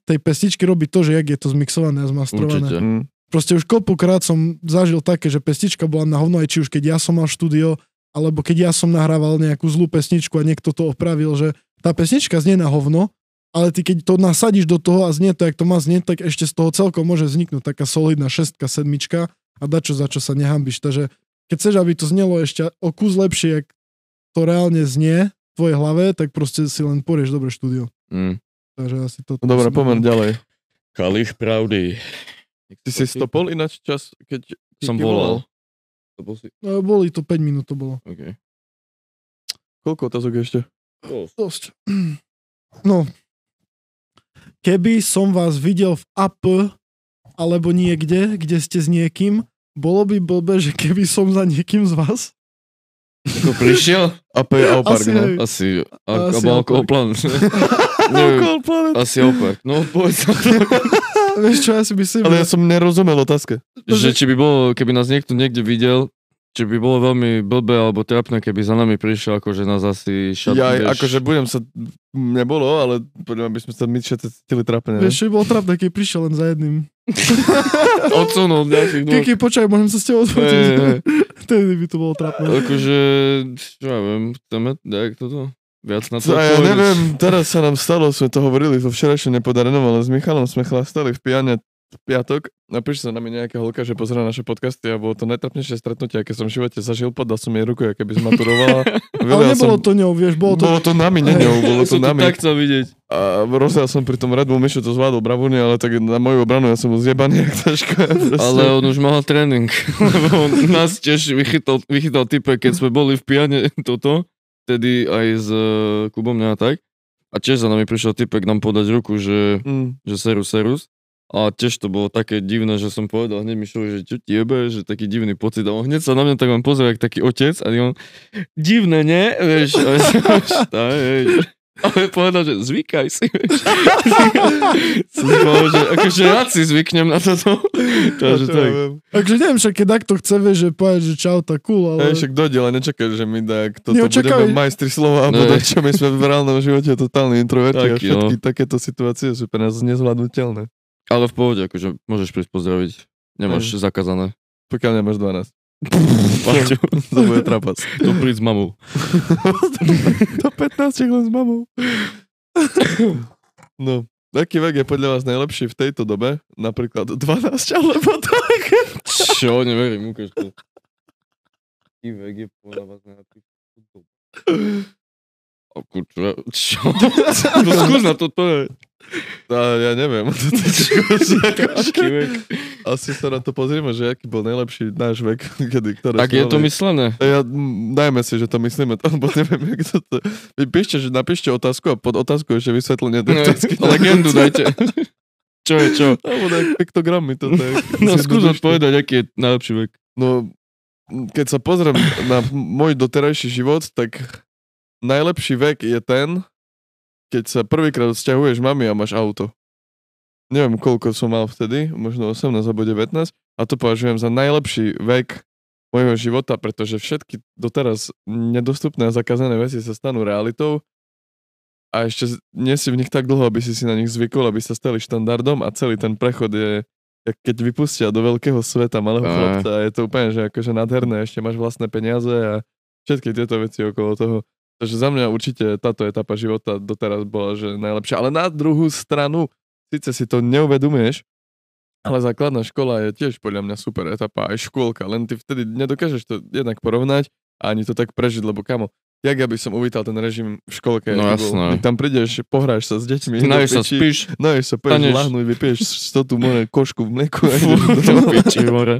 tej pestičky robí to, že jak je to zmixované a zmastrované. Určite. Mm. Proste už koľkokrát som zažil také, že pestička bola na hovno, aj či už keď ja som mal štúdio, alebo keď ja som nahrával nejakú zlú pesničku a niekto to opravil, že tá pesnička znie na hovno, ale ty keď to nasadíš do toho a znie to, jak to má znieť, tak ešte z toho celkom môže vzniknúť taká solidná šestka, sedmička a dačo za čo sa nehambiš. Takže keď chceš, aby to znelo ešte o kus lepšie, jak to reálne znie v tvojej hlave, tak proste si len porieš dobre štúdio. Mm. Takže asi to... No Dobre, pomer ďalej. Kalich pravdy. Ty si stopol ináč čas, keď Som volal. To bol si... No, boli to 5 minút, to bolo. Okay. Koľko otázok ešte? Dosť. [CLEARS THROAT] No. Keby som vás videl v AP alebo niekde, kde ste s niekým, bolo by blbé, že keby som za niekým z vás? Ako prišiel? AP je Aupark, Asi no. Asi, a, Asi alebo alkoholplan. [LAUGHS] Asi opak. No povedz. [LAUGHS] Vieš čo, ja si myslím, Ale ja som nerozumel otázke. že či by bolo, keby nás niekto niekde videl, či by bolo veľmi blbé alebo trapné, keby za nami prišiel, akože nás asi šat, Ja, vieš, akože budem sa... Nebolo, ale podľa by sme sa my všetci cítili trápene. ne? Vieš, čo by bolo trápne, keď prišiel len za jedným. [LAUGHS] odsunul ďalších dvoch. Kiki, počkaj, môžem sa s tebou odfotiť. hej. Vtedy [LAUGHS] by to bolo trápne. Akože, čo ja viem, chceme, jak toto? Viac na to ja neviem, teraz sa nám stalo, sme to hovorili vo včerajšom nepodarenom, ale s Michalom sme chlastali v pijane v piatok prišla sa na mňa nejaká holka, že pozera naše podcasty a bolo to najtrapnejšie stretnutie, aké som v živote zažil, podal som jej ruku, aké by zmaturovala. [LAUGHS] Ale nebolo som, to ňou, vieš, bolo to... bolo to nami, nie ňou, bolo to nami. tak chcel vidieť. A rozdiel som pri tom Red Bull Mišo to zvládol bravúne, ale tak na moju obranu ja som bol zjebaný [LAUGHS] jak taška. Ale on už mal tréning, [LAUGHS] lebo on nás tiež vychytal, vychytal type, keď sme boli v pijane toto, tedy aj s uh, Kubom ne a tak. A tiež za nami prišiel typek nám podať ruku, že, Mm. že serus, serus. A tiež to bolo také divné, že som povedal hneď Mišovi, že čo ti jebe, že taký divný pocit. A on hneď sa na mňa tak len pozrel, jak taký otec. A on, divné, nie? Vieš, a ja ale povedal, že zvykaj si, [LAUGHS] povedal, že akože rád si zvyknem na toto. Takže tak. Takže neviem, však keď takto chce, vieš, že povedať, že čau, tak cool, ale... Hej, však dojde, ale nečakaj, že my tak toto Neočakaj. budeme majstri slova, alebo tak čo, my sme v reálnom živote totálni introverti a Taký, všetky no. takéto situácie sú pre nás nezvládnutelné. Ale v pohode, akože môžeš prísť pozdraviť. Nemáš zakázané. Pokiaľ nemáš 12. Paťo, [LAUGHS] To bude trapas. to príď s mamou. [LAUGHS] Do 15 len s mamou. [LAUGHS] No, aký vek je podľa vás najlepší v tejto dobe? Napríklad 12 alebo tak? Čo, neverím, ukáž to. Aký vek je podľa vás najlepší? Ako čo? Čo? No skús na toto. je. Tá, ja neviem. [LAUGHS] [LAUGHS] Asi sa na to pozrieme, že aký bol najlepší náš vek, [LAUGHS] kedy, ktoré Tak sme je to myslené. Ja, m, dajme si, že to myslíme, lebo neviem, jak to to... Vy píšte, že napíšte otázku a pod otázku ešte vysvetlenie tej otázky. Legendu dajte. Čo je čo? Alebo tak piktogramy to tak. No skús odpovedať, aký je najlepší vek. No, keď sa pozriem na môj doterajší život, tak najlepší vek je ten, keď sa prvýkrát odsťahuješ mami a máš auto. Neviem, koľko som mal vtedy, možno 18 alebo 19, a to považujem za najlepší vek môjho života, pretože všetky doteraz nedostupné a zakázané veci sa stanú realitou a ešte nie si v nich tak dlho, aby si si na nich zvykol, aby sa stali štandardom a celý ten prechod je keď vypustia do veľkého sveta malého chlapca je to úplne, že akože nádherné, ešte máš vlastné peniaze a všetky tieto veci okolo toho. Takže za mňa určite táto etapa života doteraz bola, že najlepšia. Ale na druhú stranu, síce si to neuvedomuješ, ale základná škola je tiež podľa mňa super etapa, aj škôlka, len ty vtedy nedokážeš to jednak porovnať a ani to tak prežiť, lebo kamo, jak ja by som uvítal ten režim v školke, No jasné. Tam prídeš, pohráš sa s deťmi, Najvieš do sa, spíš. Najvieš sa, pôjdeš lahnúť, vypiješ stotu more košku v mlieku a Fú, do piči, more.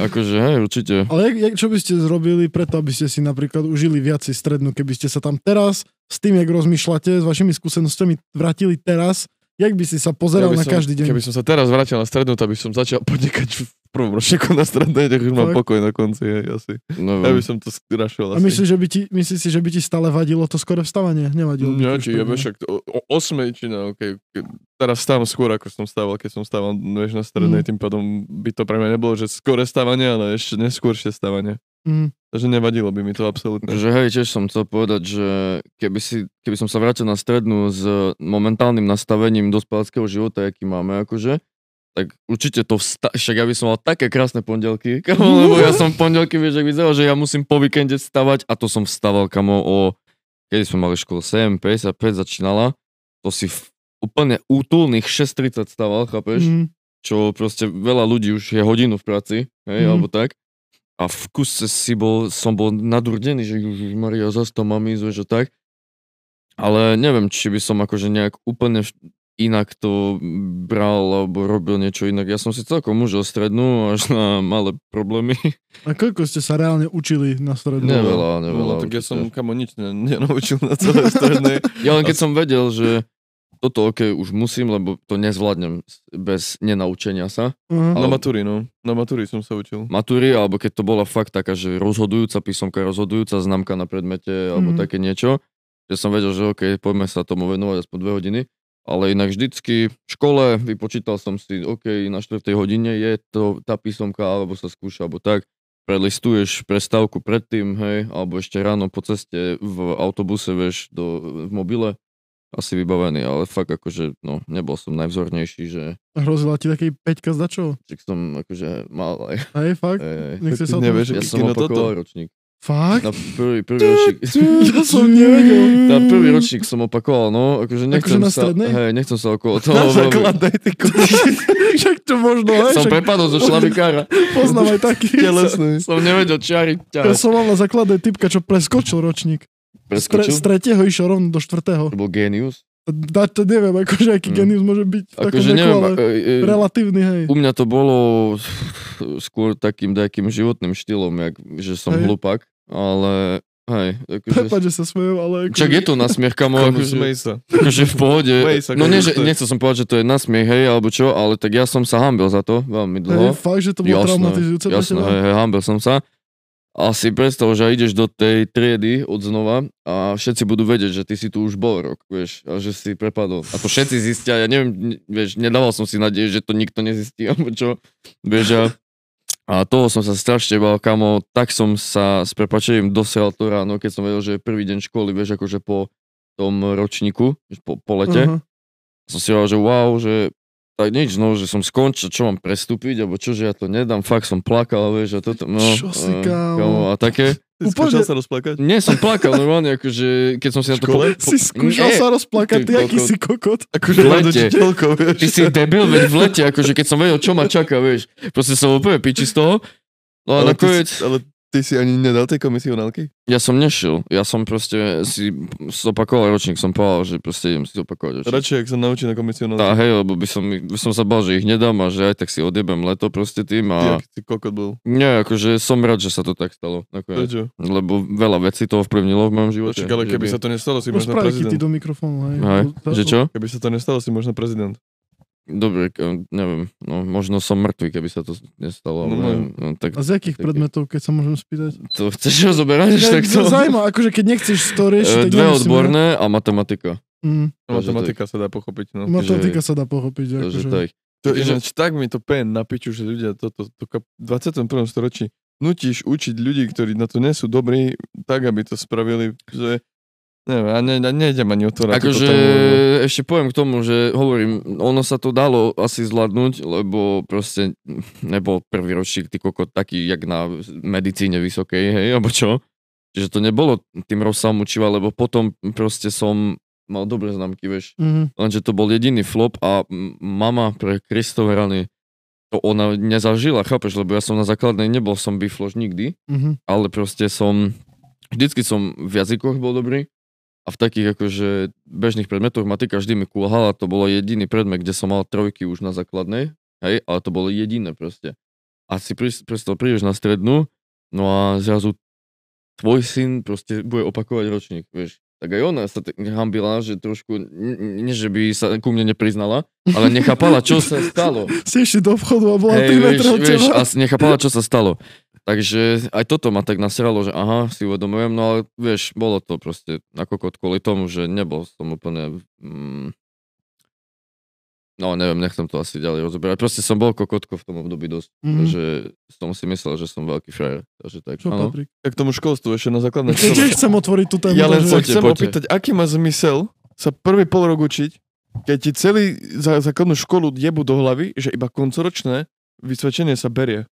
Akože, hej, určite. Ale jak, čo by ste zrobili preto, aby ste si napríklad užili viac strednú, keby ste sa tam teraz s tým, jak rozmýšľate, s vašimi skúsenostiami vrátili teraz, jak by si sa pozeral na som- každý deň? Keby som sa teraz vrátil na strednú, tak by som začal podnikať prvom ročníku na strednej, tak už mám pokoj na konci, hej, asi. No, Ja by som to skrašil A asi. myslíš, že by ti, myslíš si, že by ti stále vadilo to skore vstávanie? Nevadilo. ti Ja, či ja však o, o 8 či no, okay. Teraz stávam skôr, ako som stával, keď som stával vieš, na strednej, Mm. tým pádom by to pre mňa nebolo, že skore stávanie, ale ešte neskôršie stávanie. Mhm. Takže nevadilo by mi to absolútne. Že hej, tiež som chcel povedať, že keby, si, keby som sa vrátil na strednú s momentálnym nastavením dospeláckého života, aký máme, akože, tak určite to vsta- však ja by som mal také krásne pondelky, [LAUGHS] kamo, lebo ja som pondelky, vieš, ak vyzeral, že ja musím po víkende stavať a to som vstával, kamo, o, kedy sme mali školu 7, 55 začínala, to si v úplne útulných 6.30 staval, chápeš? Mhm. čo proste veľa ľudí už je hodinu v práci, hej, Mhm. alebo tak. A v kuse si bol, som bol nadurdený, že Ježiš Maria, zase to mám ísť, že tak. Ale neviem, či by som akože nejak úplne inak to bral alebo robil niečo inak. Ja som si celkom užil strednú až na malé problémy. [LAUGHS] A koľko ste sa reálne učili na strednú? Neveľa, neveľa. No, tak ja som kamo nič ne- nenaučil na celej strednej. [LAUGHS] Ja len keď som vedel, že toto ok, už musím, lebo to nezvládnem bez nenaučenia sa. Aha. Na matúri, no. Na matúri som sa učil. matúry, alebo keď to bola fakt taká, že rozhodujúca písomka, rozhodujúca známka na predmete, alebo Mhm. také niečo, že som vedel, že OK, poďme sa tomu venovať aspoň dve hodiny. Ale inak vždycky v škole vypočítal som si, OK, na 4. hodine je to tá písomka, alebo sa skúša, alebo tak. Prelistuješ prestávku predtým, hej, alebo ešte ráno po ceste v autobuse, vieš, do, v mobile. Asi vybavený, ale fakt akože, no, nebol som najvzornejší, že Hrozila ti taký peťka z dačov? že som akože mal aj, Hej, fakt? aj, aj. Nechceš Ty sa o tom... nevieš, Ja som opakoval ročník. Fakt? Na prvý, prvý ročník. [LAUGHS] Ja [LAUGHS] som nevedel. Na prvý ročník som opakoval, no, akože nechcem na sa, hej, nechcem sa okolo [LAUGHS] toho. Na základnej, ty. Však to možno, hej? som prepadol zo šlabikára. poznám aj taký. Telesný. Som nevedel čiariť Ja ťa. som mal na základnej typka, čo preskočil ročník. Z, tre, z Preskočil? tretieho išiel rovno do štvrtého. To bol genius. Da, to neviem, akože aký Mm. genius môže byť v takom Akože veku, neviem, ale e, e, relatívny, hej. u mňa to bolo skôr takým nejakým životným štýlom, jak, že som Hej. hlupak, ale hej, akože... Prepač, že sa smejem, ale akože... Čak je to nasmiech, kamo, akože, sa. akože v pohode. Sa, No nie, že, nechcel som povedať, že to je nasmiech, hej, alebo čo, ale tak ja som sa hambil za to veľmi Hej, dlho. fakt, že to bolo traumatizujúce jasné, teba. hej, hej, hambil som sa. A si predstav, že ideš do tej triedy od znova a všetci budú vedieť, že ty si tu už bol rok, vieš, a že si prepadol. A to všetci zistia, ja neviem, ne- vieš, nedával som si nádej, že to nikto nezistí, [LAUGHS] alebo čo, vieš, a, a toho som sa strašne bál, kamo, tak som sa s prepačením dosial to ráno, keď som vedel, že je prvý deň školy, vieš, akože po tom ročníku, po, po lete. Aha. Som si hovoril, že wow, že tak nič, no, že som skončil, čo mám prestúpiť, alebo čo, že ja to nedám, fakt som plakal, vieš, a toto, no. Čo si, kámo? a také. Úplne- sa rozplakať? Nie, som plakal normálne, akože, keď som si na to... škole? Si skúšal Nie, sa rozplakať, ty ty aký si kokot. Akože V lete. učiteľkou, vieš. Ty si debil, veď v lete, akože keď som vedel, čo ma čaká, vieš. Proste som úplne piči z toho. No a nakoniec... si- Ale Ty si ani nedal tej komisionálky? Ja som nešiel, ja som proste si zopakoval ročník, som povedal, že proste idem si zopakovať ročník. Radšej, ak sa naučí na komisionálke. Tá, hej, lebo by som, by som sa bal, že ich nedám a že aj tak si odjebem leto proste tým Ty, a... aký si kokot bol. Nie, akože som rád, že sa to tak stalo. Prečo? Lebo veľa vecí to ovplyvnilo v mojom živote. Však, ale keby by- sa to nestalo, si možno ty prezident. do mikrofónu. Hej. Hej, To- že čo? Keby sa to nestalo, si možno prezident. Dobre, neviem, no možno som mŕtvy, keby sa to nestalo. No, No, no. neviem, no, tak A z jakých Taký- predmetov, keď sa môžem spýtať? to chceš rozoberať? Ja, tak to... Zaujímavé, akože keď nechceš to riešiť, E, tak Dve odborné a matematika. Mm, matematika sa dá pochopiť. No. matematika sa dá pochopiť. Takže Akože. tak. To ináč tak mi to pen na piču, že ľudia toto to, kap- v 21. storočí nutíš učiť ľudí, ktorí na to nie sú dobrí, tak, aby to spravili, že neviem, ja ne, nejdem ani otvárať Akože ešte poviem k tomu, že hovorím, ono sa to dalo asi zvládnuť, lebo proste nebol prvý ročník ty kokot taký, jak na medicíne vysokej, hej, alebo čo. Čiže to nebolo tým rozsahom učiva, lebo potom proste som mal dobré známky, vieš. Mhm. Lenže to bol jediný flop a mama pre Kristove rany to ona nezažila, chápeš, lebo ja som na základnej nebol som biflož nikdy, Mhm. ale proste som, vždycky som v jazykoch bol dobrý a v takých akože bežných predmetoch matika vždy mi kulhala, to bolo jediný predmet, kde som mal trojky už na základnej, hej, ale to bolo jediné proste. A si predstav, prídeš na strednú, no a zrazu tvoj syn proste bude opakovať ročník, vieš. Tak aj ona sa tak hambila, že trošku, nie že by sa ku mne nepriznala, ale nechápala, čo sa stalo. [LAUGHS] Si do obchodu a bola 3 Hej, vieš, a nechápala, čo sa stalo. Takže aj toto ma tak nasralo, že aha, si uvedomujem, no ale vieš, bolo to proste ako kot kvôli tomu, že nebol som úplne... Mm, no neviem, nechcem to asi ďalej rozoberať. Proste som bol kokotko v tom období dosť, Mhm. že som si myslel, že som veľký frajer. Takže tak, Čo, áno. Patrik? K tomu školstvu ešte na základnej [LAUGHS] škole. tiež chcem otvoriť tú tému. Ja len sa takže- chcem poďte. opýtať, aký má zmysel sa prvý pol rok učiť, keď ti celý za základnú školu jebu do hlavy, že iba koncoročné vysvedčenie sa berie.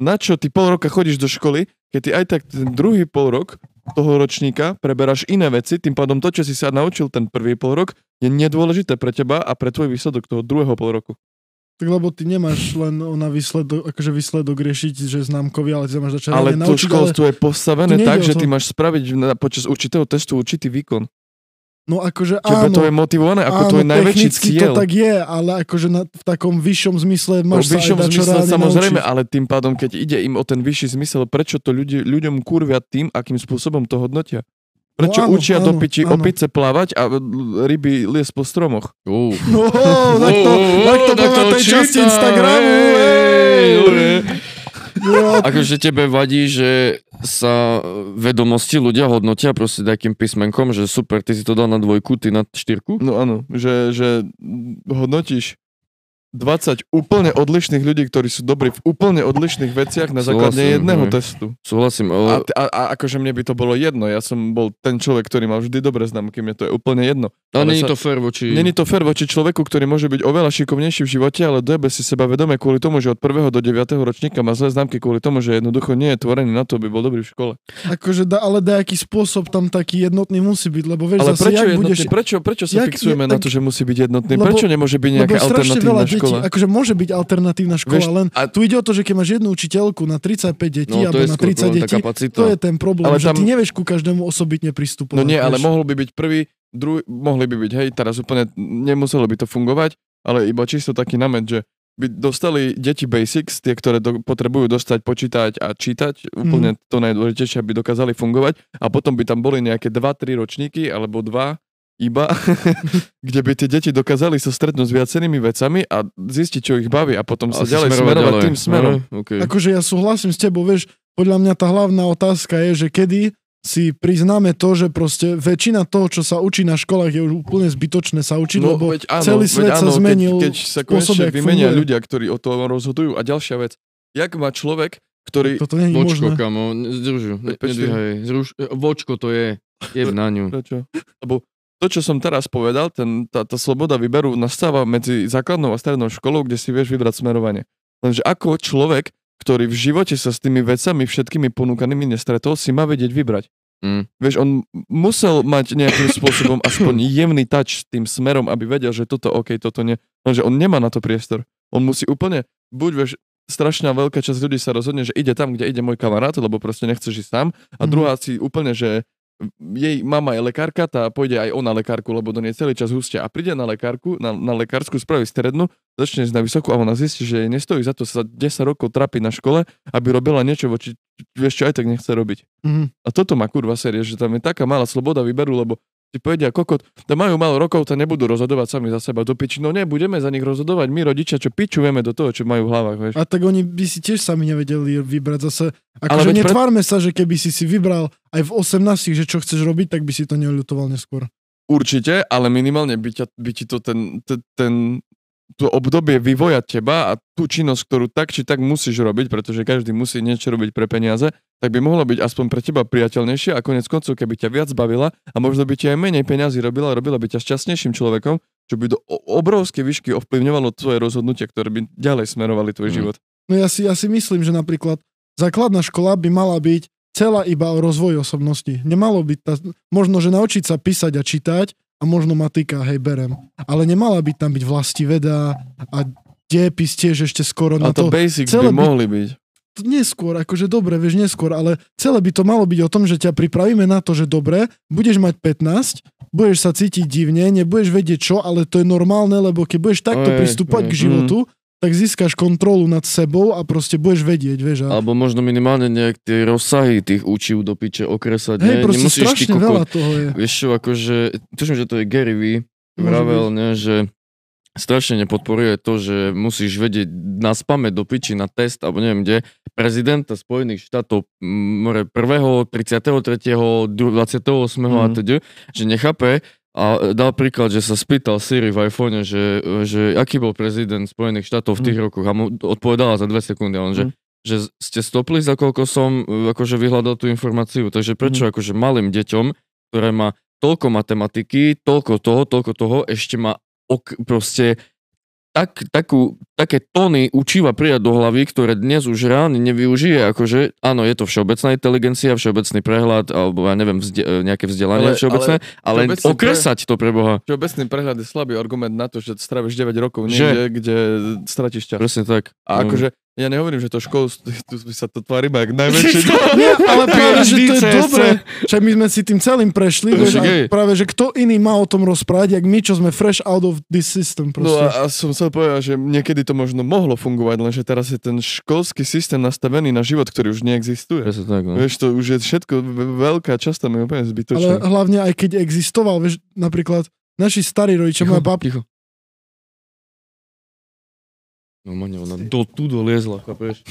Na čo ty pol roka chodíš do školy, keď ty aj tak ten druhý pol rok toho ročníka preberáš iné veci, tým pádom to, čo si sa naučil ten prvý pol rok, je nedôležité pre teba a pre tvoj výsledok toho druhého pol roku. Tak lebo ty nemáš len na výsledok, akože výsledok riešiť, že známkový, ale ty sa máš začať Ale to naučiť, školstvo je postavené tak, že ty máš spraviť na, počas určitého testu určitý výkon. No akože Tebe áno, to je motivované ako áno, tvoj najväčší cieľ. to tak je, ale akože na, v takom vyššom zmysle No, máš v vyššom sa zmysle samozrejme, naučiť. ale tým pádom, keď ide im o ten vyšší zmysel, prečo to ľudí, ľuďom kurvia tým, akým spôsobom to hodnotia? Prečo No áno, učia do piči áno. opice plávať a ryby lies po stromoch? Uh. No, tak to, tak to bolo na tej časti Instagramu. ej. Ja, Akože tebe vadí, že sa vedomosti ľudia hodnotia proste takým písmenkom, že super, ty si to dal na dvojku, ty na štyrku? No áno, že, že hodnotíš 20 úplne odlišných ľudí, ktorí sú dobrí v úplne odlišných veciach na základe Súhlasím, jedného hej. testu. Súhlasím, A, ale... a, a akože mne by to bolo jedno, ja som bol ten človek, ktorý mal vždy dobré známky, mne to je úplne jedno. Ale ale není sa- to fér voči... Není to fér voči človeku, ktorý môže byť oveľa šikovnejší v živote, ale dojebe si seba vedome kvôli tomu, že od 1. do 9. ročníka má zlé známky kvôli tomu, že jednoducho nie je tvorený na to, aby bol dobrý v škole. akože da, ale nejaký spôsob tam taký jednotný musí byť, lebo vieš Ale zase, prečo, jak jednotný, budeš... prečo, prečo sa jak- fixujeme je- na to, že musí byť jednotný? Lebo- prečo nemôže byť nejaká alternatívna škola? akože môže byť alternatívna škola, Vieš, len a- tu ide o to, že keď máš jednu učiteľku na 35 detí, No, alebo na skôr 30 problém, tá detí, to je ten problém, Ale že tam- ty nevieš ku každému osobitne pristupovať. No nie, ale vieš. mohol by byť prvý, druhý, mohli by byť, hej, teraz úplne nemuselo by to fungovať, ale iba čisto taký namet, že by dostali deti basics, tie, ktoré do, potrebujú dostať, počítať a čítať, úplne Mhm. to najdôležitejšie, aby dokázali fungovať a potom by tam boli nejaké 2-3 ročníky alebo dva iba, [LAUGHS] kde by tie deti dokázali sa stretnúť s viacerými vecami a zistiť, čo ich baví a potom sa Asi ďalej smerovať smerovať ďalej. tým smerom. No, okay. Akože ja súhlasím s tebou, vieš, podľa mňa tá hlavná otázka je, že kedy si priznáme to, že proste väčšina toho, čo sa učí na školách, je už úplne zbytočné sa učiť, lebo No, veď áno, celý veď svet sa áno, zmenil Keď, keď sa spôsob, konečne vymenia funguje. ľudia, ktorí o tom rozhodujú. A ďalšia vec, jak má človek, ktorý... toto nie je Vočko, možné. kamo, zdržu, ne, nedvíhaj, zruš, vočko to je, je na ňu. Prečo? Lebo to, čo som teraz povedal, ten, tá, tá sloboda výberu nastáva medzi základnou a strednou školou, kde si vieš vybrať smerovanie. Lenže ako človek, ktorý v živote sa s tými vecami všetkými ponúkanými nestretol, si má vedieť vybrať. Mm. Vieš, on musel mať nejakým spôsobom [COUGHS] aspoň jemný touch s tým smerom, aby vedel, že toto OK, toto nie. Lenže on nemá na to priestor. On musí úplne, buď vieš, strašná veľká časť ľudí sa rozhodne, že ide tam, kde ide môj kamarát, lebo proste nechceš ísť sám. A Mhm. druhá si úplne, že jej mama je lekárka, tá pôjde aj ona lekárku, lebo do nej celý čas hustia. A príde na lekárku, na, na lekársku, spraví strednú, začne ísť na vysokú a ona zistí, že jej nestojí za to sa 10 rokov trápiť na škole, aby robila niečo, voči, vieš čo aj tak nechce robiť. Mhm. A toto má kurva série, že tam je taká malá sloboda výberu, lebo ti povedia, kokot, to majú málo rokov, to nebudú rozhodovať sami za seba do piči. No nebudeme za nich rozhodovať, my rodičia, čo pičujeme do toho, čo majú v hlavách, vieš. A tak oni by si tiež sami nevedeli vybrať zase. Akože netvárme sa, že keby si si vybral aj v 18, že čo chceš robiť, tak by si to neľutoval neskôr. Určite, ale minimálne by, ťa, by ti to ten, ten, ten to obdobie vyvoja teba a tú činnosť, ktorú tak či tak musíš robiť, pretože každý musí niečo robiť pre peniaze, tak by mohlo byť aspoň pre teba priateľnejšie a konec koncov, keby ťa viac bavila a možno by ti aj menej peňazí robila, robila by ťa šťastnejším človekom, čo by do obrovskej výšky ovplyvňovalo tvoje rozhodnutia, ktoré by ďalej smerovali tvoj Mm. život. No ja si, ja si myslím, že napríklad základná škola by mala byť celá iba o rozvoji osobnosti. Nemalo byť tá, možno, že naučiť sa písať a čítať a možno matika, hej, berem. Ale nemala byť tam byť vlasti veda a dejepis tiež ešte skoro A na to to. basics celé by by- mohli byť. to neskôr, akože dobre, vieš, neskôr, ale celé by to malo byť o tom, že ťa pripravíme na to, že dobre, budeš mať 15, budeš sa cítiť divne, nebudeš vedieť čo, ale to je normálne, lebo keď budeš takto Oj, pristúpať oj. k životu, tak získaš kontrolu nad sebou a proste budeš vedieť, vieš. A... Alebo možno minimálne nejak tie rozsahy tých učiv do piče okresať. Hej, ne? proste Nemusíš strašne kokot- veľa toho je. Vieš čo, akože, tuším, že to je Gary Môže vravel, ne, že strašne nepodporuje to, že musíš vedieť na spame do piči na test, alebo neviem kde, prezidenta Spojených štátov mm, more 1., 33., 28. a Mhm. teda, že nechápe a dal príklad, že sa spýtal Siri v iPhone, že, že aký bol prezident Spojených štátov v tých rokoch a mu odpovedala za dve sekundy on, že Mhm. že ste stopli, za koľko som e, akože vyhľadal tú informáciu. Takže prečo Mhm. akože malým deťom, ktoré má toľko matematiky, toľko toho, toľko toho, ešte má ok, proste tak, takú, také tóny učiva prijať do hlavy, ktoré dnes už reálne nevyužije, akože áno, je to všeobecná inteligencia, všeobecný prehľad, alebo ja neviem, vzde, e, nejaké vzdelanie Ale- všeobecné, ale, všeobecný okresať to pre Boha. Všeobecný prehľad je slabý argument na to, že stráviš 9 rokov Že? niekde, kde stratíš čas. Presne tak. A No. akože, ja nehovorím, že to školstvo, [LAUGHS] tu by sa to tvári iba jak najväčšie. [LAUGHS] Nie, ale [LAUGHS] práve, že to je dobré. Však my sme si tým celým prešli. No, vieš, a práve, že kto iný má o tom rozprávať, jak my, čo sme fresh out of this system. No Proste. a, a som chcel povedať, že niekedy to možno mohlo fungovať, lenže teraz je ten školský systém nastavený na život, ktorý už neexistuje. Presne tak, no. Vieš, to už je všetko, ve- veľká časť tam je úplne Ale zbytočná. hlavne aj keď existoval, vieš, napríklad naši starí rodičia, moja bab, ticho. No mane, ona do, tu doliezla, chápeš?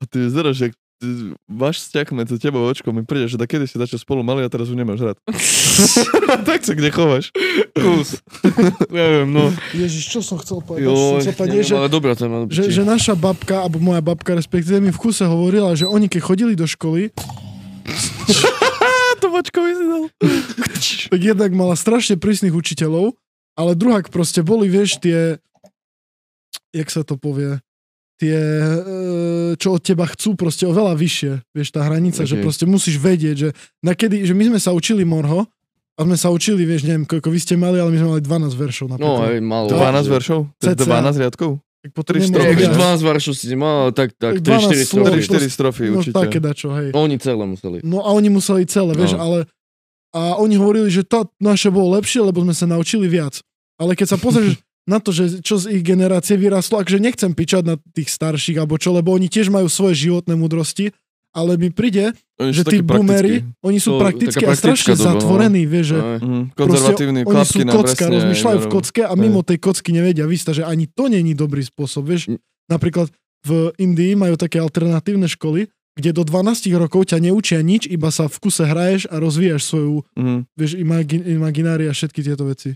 A ty vyzeráš, že ty- váš vzťah medzi tebou a očkom mi príde, že kedy si začal spolu mali a teraz už nemáš rád. [LAUGHS] tak sa kde chováš? Kus. [LAUGHS] Neviem, no. Ježiš, čo som chcel povedať? Jo, som chcel povedať, neviem, že, ale dobrá téma. že, že naša babka, alebo moja babka respektíve mi v kuse hovorila, že oni keď chodili do školy, [LAUGHS] to očko si dal. tak jednak mala strašne prísnych učiteľov, ale druhák proste boli, vieš, tie, jak sa to povie, tie, e, čo od teba chcú, proste oveľa vyššie, vieš, tá hranica, že Ok. proste musíš vedieť, že nakedy, že my sme sa učili morho, a sme sa učili, vieš, neviem, koľko vy ste mali, ale my sme mali 12 veršov No napríklad. aj malo. 12 veršov? To je CCA. 12 riadkov? tak tri nemôžeš strofy, Nie, viac. ne? 12 varšov si nemal, ale tak, tak 12 3-4 slov. strofy. 3-4 strofy No určite. také dačo, hej. Oni celé museli. No a oni museli celé, vieš, No. ale a oni hovorili, že to naše bolo lepšie, lebo sme sa naučili viac. Ale keď sa pozrieš [LAUGHS] na to, že čo z ich generácie vyrastlo, akže nechcem pičať na tých starších alebo čo, lebo oni tiež majú svoje životné múdrosti, ale mi príde, Oni že tí boomery, oni sú taká a strašne doba, no. zatvorení, vieš, že Aj. Proste konzervatívny, oni sú kocka, presne. rozmýšľajú v kocke a mimo tej kocky nevedia vystať, že ani to není dobrý spôsob, vieš. Mm. Napríklad v Indii majú také alternatívne školy, kde do 12 rokov ťa neučia nič, iba sa v kuse hraješ a rozvíjaš svoju Mhm. vieš, imagi, imaginári a všetky tieto veci.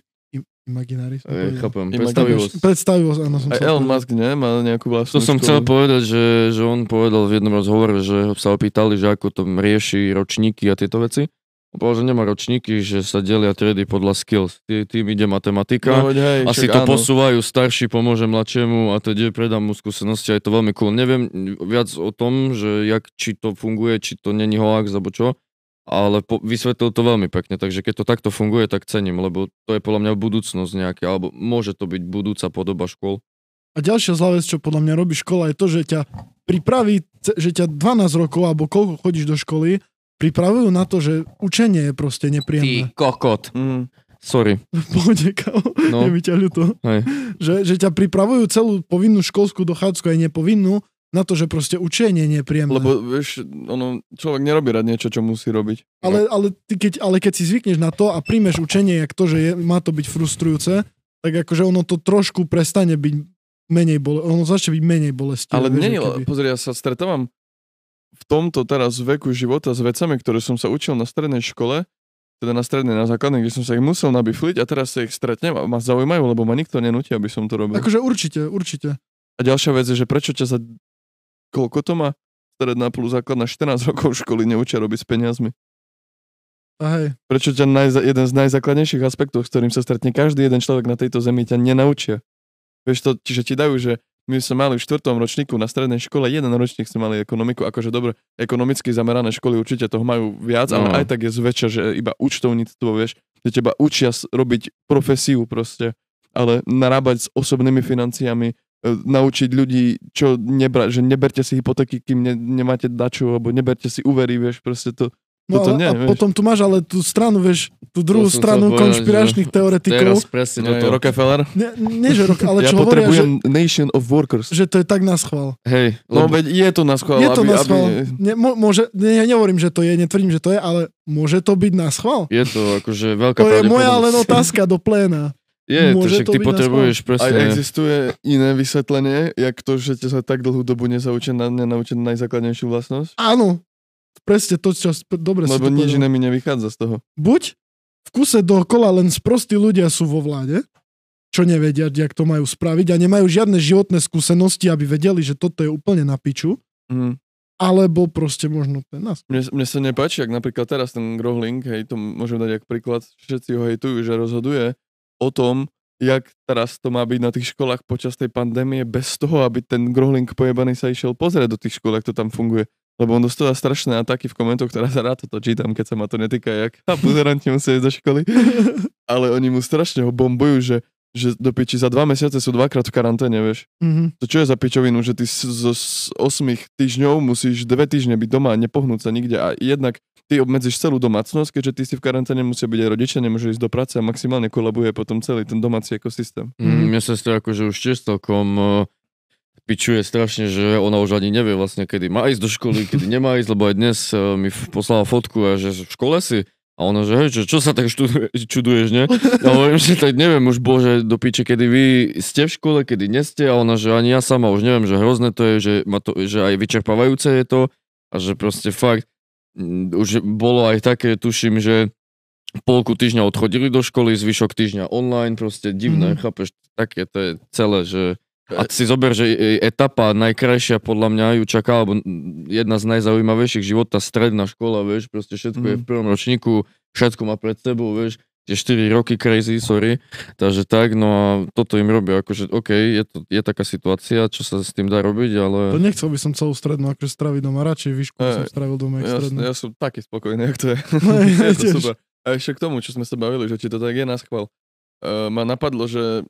Im, imaginári? som povedal. chápem, predstavivosť. Predstavivosť, áno, som Elon povedať. Musk, nie? Má nejakú vlastnú To som školu. chcel povedať, že, že on povedal v jednom rozhovore, že sa opýtali, že ako to rieši ročníky a tieto veci. On povedal, že nemá ročníky, že sa delia triedy podľa skills. Tý, tým ide matematika. No, hej, Asi však to áno. posúvajú, starší pomôže mladšiemu a teda predám mu skúsenosti a je to veľmi cool. Neviem viac o tom, že jak, či to funguje, či to není hoax alebo čo, ale po, vysvetlil to veľmi pekne, takže keď to takto funguje, tak cením, lebo to je podľa mňa budúcnosť nejaká, alebo môže to byť budúca podoba škôl. A ďalšia zlá vec, čo podľa mňa robí škola, je to, že ťa pripraví, že ťa 12 rokov, alebo koľko chodíš do školy, pripravujú na to, že učenie je proste Ty nepríjemné. kokot. Mm. Sorry. [LAUGHS] Pohode. No. Je mi ťa ľúto. Hej. Že, že ťa pripravujú celú povinnú školskú dochádzku aj nepovinnú na to, že proste učenie je nepríjemné. Lebo vieš, ono, človek nerobí rád niečo, čo musí robiť. Ale, ale, ty keď, ale keď si zvykneš na to a príjmeš učenie, jak to, že je, má to byť frustrujúce, tak akože ono to trošku prestane byť menej bole, ono začne byť menej bolestivé. Ale nie, keby. pozri, ja sa stretávam v tomto teraz veku života s vecami, ktoré som sa učil na strednej škole, teda na strednej, na základnej, kde som sa ich musel nabifliť a teraz sa ich stretnem a ma zaujímajú, lebo ma nikto nenúti, aby som to robil. Akože určite, určite. A ďalšia vec je, že prečo ťa za koľko to má? Stredná plus základná 14 rokov školy neučia robiť s peniazmi. A hej, Prečo ťa najza, jeden z najzákladnejších aspektov, s ktorým sa stretne každý jeden človek na tejto zemi, ťa nenaučia. Vieš to, čiže ti dajú, že my sme mali v štvrtom ročníku na strednej škole, jeden ročník sme mali ekonomiku, akože dobre, ekonomicky zamerané školy určite toho majú viac, ale No. aj tak je zväčša, že iba účtovníctvo, vieš, že teba učia robiť profesiu proste, ale narábať s osobnými financiami, naučiť ľudí, čo nebra, že neberte si hypotéky, kým ne, nemáte dačo, alebo neberte si úvery, vieš, proste to, No Toto ale, nie, a vieš. potom tu máš ale tú stranu, vieš, tú druhú To stranu povedať, konšpiračných že teoretikov. Teraz presne nie, toto. Rockefeller. Nie, nie, že rok, ale ja čo hovoria, že, nation of workers. že to je tak na schvál. Hej, No veď je to na schvál, Je to aby, na aby, schvál. Ne, mo, môže, ne, ja nehovorím, že to je, netvrdím, že to je, ale môže to byť na schvál. je to akože veľká To je moja len otázka do pléna. Je, to Môže však to ty potrebuješ aj presne... existuje iné vysvetlenie, jak to, že ťa sa tak dlhú dobu nezaučia na, nenaučia na najzákladnejšiu vlastnosť. Áno, presne to, čo dobre si Lebo to nič iné mi nevychádza z toho. Buď v kuse dokola len sprostí ľudia sú vo vláde, čo nevedia, jak to majú spraviť a nemajú žiadne životné skúsenosti, aby vedeli, že toto je úplne na piču, Mhm. alebo proste možno ten nás. Mne, mne sa nepáči, ak napríklad teraz ten Grohling, hej, to môžem dať jak príklad, všetci ho hejtujú, že rozhoduje o tom, jak teraz to má byť na tých školách počas tej pandémie, bez toho, aby ten Grohling pojebaný sa išiel pozrieť do tých škôl, jak to tam funguje. Lebo on dostáva strašné ataky v komentoch, sa rád toto čítam, keď sa ma to netýka, jak [LAUGHS] a pozeranti musia ísť do školy. [LAUGHS] Ale oni mu strašne ho bombujú, že, že do piči za dva mesiace sú dvakrát v karanténe, vieš. Mhm. To čo je za pičovinu, že ty z- z 8 týždňov musíš dve týždne byť doma a nepohnúť sa nikde a jednak ty obmedzíš celú domácnosť, keďže ty si v karanténe, musia byť aj rodičia, nemôžu ísť do práce a maximálne kolabuje potom celý ten domáci ekosystém. Mm, mne sestra akože už tiež celkom uh, pičuje strašne, že ona už ani nevie vlastne, kedy má ísť do školy, kedy nemá ísť, lebo aj dnes uh, mi poslala fotku a že v škole si a ona, že hej, čo, čo sa tak študuje, [LAUGHS] čuduješ, ne? Ja hovorím, že tak neviem už, bože, do piče, kedy vy ste v škole, kedy nie ste a ona, že ani ja sama už neviem, že hrozné to je, že, ma to, že aj vyčerpávajúce je to a že proste fakt, mm, už bolo aj také, tuším, že polku týždňa odchodili do školy, zvyšok týždňa online, proste divné, mm. chápeš, také to je celé, že a si zober, že e- etapa najkrajšia podľa mňa ju čaká, alebo jedna z najzaujímavejších života, stredná škola, vieš, proste všetko mm. je v prvom ročníku, všetko má pred sebou, vieš, tie 4 roky crazy, sorry, takže tak, no a toto im robia, akože OK, je, to, je taká situácia, čo sa s tým dá robiť, ale... To nechcel by som celú strednú akože straviť doma, radšej výšku by som stravil doma, Ja, strednú. ja som taký spokojný, jak to je. Hej, je to super. A ešte k tomu, čo sme sa bavili, že či to tak je na schvál. Uh, ma napadlo, že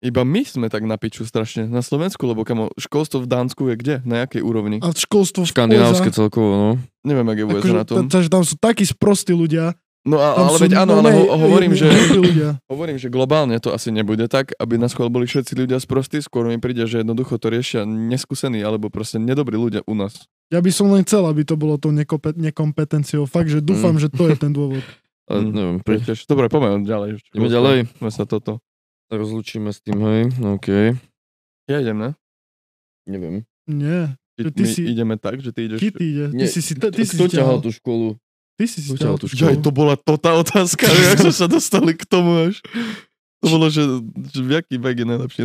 iba my sme tak na piču strašne na Slovensku, lebo kamo, školstvo v Dánsku je kde? Na jakej úrovni? A školstvo v Škandinávske USA, celkovo, no. Neviem, ak je USA akože, na tom. ta- takže tam sú takí sprostí ľudia. No a, ale veď áno, ale ho, hovorím, že, [LAUGHS] hovorím, že globálne to asi nebude tak, aby na schvál boli všetci ľudia sprostí, skôr mi príde, že jednoducho to riešia neskúsení alebo proste nedobrí ľudia u nás. Ja by som len chcel, aby to bolo tou nekope- nekompetenciou. Fakt, že dúfam, Mm. že to je ten dôvod. [LAUGHS] Mm. neviem, dobre, poďme ďalej. Ideme ďalej. Sa toto. Rozlučíme s tým, hej, no OK, Ja idem, ne? neviem. Nie, Ty, Ty my si- ideme tak, že ty ideš... ty, ty ide. Ty Nie, si si, ty si Kto si ťahal tú školu? Ty si si Kto ťahal tú školu. to bola to tá otázka, že jak sme sa dostali k tomu až. To bolo, že, že v jaký vek je najlepší.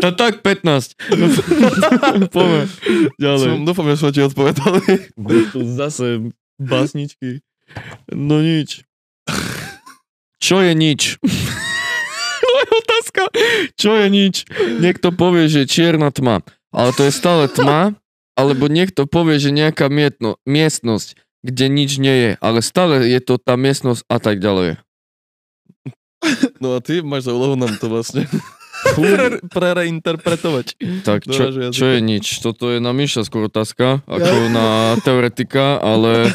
To tak 15. [LAUGHS] Poďme. Ďalej. Som, dúfam, že sme ti odpovedali. Tu zase básničky. No nič. Čo je nič? [LAUGHS] Moja otázka. Čo je nič? Niekto povie, že čierna tma. Ale to je stále tma. Alebo niekto povie, že nejaká mietno, miestnosť, kde nič nie je. Ale stále je to tá miestnosť a tak ďalej. No a ty máš za úlohu nám to vlastne [LAUGHS] pre, prereinterpretovať. Tak čo, čo je nič? Toto je na Miša skôr otázka, ako na teoretika, ale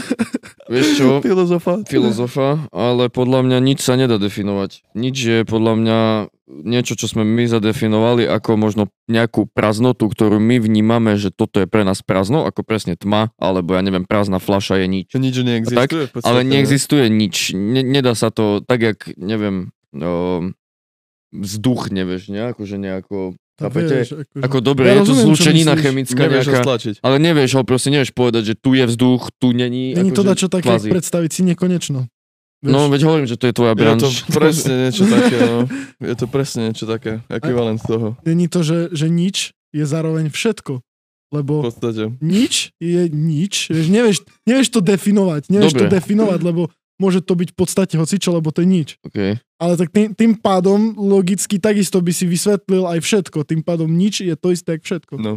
vieš čo? Filozofa. Filozofa, ale podľa mňa nič sa nedá definovať. Nič je podľa mňa niečo, čo sme my zadefinovali ako možno nejakú prázdnotu, ktorú my vnímame, že toto je pre nás prázdno, ako presne tma, alebo ja neviem, prázdna flaša je nič. Nič neexistuje. podstate, Ale ne? neexistuje nič. Ne, nedá sa to tak, jak, neviem, o, vzduch, nevieš, ne? Akože nejako... Chápete? vieš, akože- Ako dobre, Ja je to rozumiem, čo zlúčenina chemická Nevieš ho nejaká, stlačiť. ale nevieš, ale proste nevieš povedať, že tu je vzduch, tu není. Není to akože dačo také, kvázi. predstaviť si nekonečno. Vieš? No, veď hovorím, že to je tvoja Je to branž. presne [LAUGHS] niečo také, no. Je to presne niečo také, ekvivalent toho. Není to, že, že nič je zároveň všetko. V Lebo podstate. nič je nič. Vieš, nevieš, nevieš to definovať. Nevieš to Dobre. definovať, lebo môže to byť v podstate hocičo, lebo to je nič. Okay. Ale tak tým, tým pádom logicky takisto by si vysvetlil aj všetko. Tým pádom nič je to isté, ako všetko. No.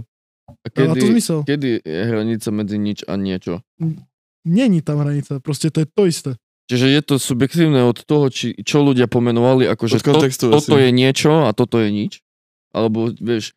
A Dáva to kedy, zmysel. kedy je hranica medzi nič a niečo? Není tam hranica, proste to je to isté. Čiže je to subjektívne od toho, či, čo ľudia pomenovali, ako že to, toto asi. je niečo a toto je nič? Alebo, vieš,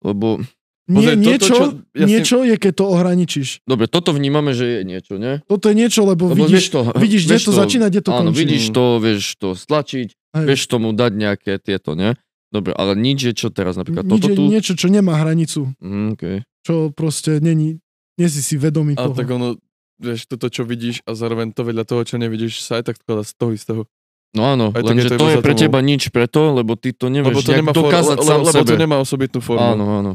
lebo, Nie, Pozri, toto, niečo, čo- ja s tým- niečo je, keď to ohraničíš. dobre, toto vnímame, že je niečo, ne? Toto je niečo, lebo, Lebo vidíš, to, vidíš, kde to začína, kde to áno, končí. vidíš to, vieš to stlačiť, Hej. vieš tomu dať nejaké tieto, ne? Dobre, ale nič je čo teraz napríklad? Nič Toto je tu? niečo, čo nemá hranicu. Mm, okay. Čo proste není, nie si si vedomý A toho. tak ono, vieš, toto, čo vidíš a zároveň to vedľa toho, čo nevidíš, sa aj tak skladá z toho istého. No áno, Aj lenže je to to iba je pre teba nič preto, lebo ty to Lebo nevieš to nejak nemá, for, dokázať le, sám lebo sebe. to nemá osobitnú formu. Áno, áno.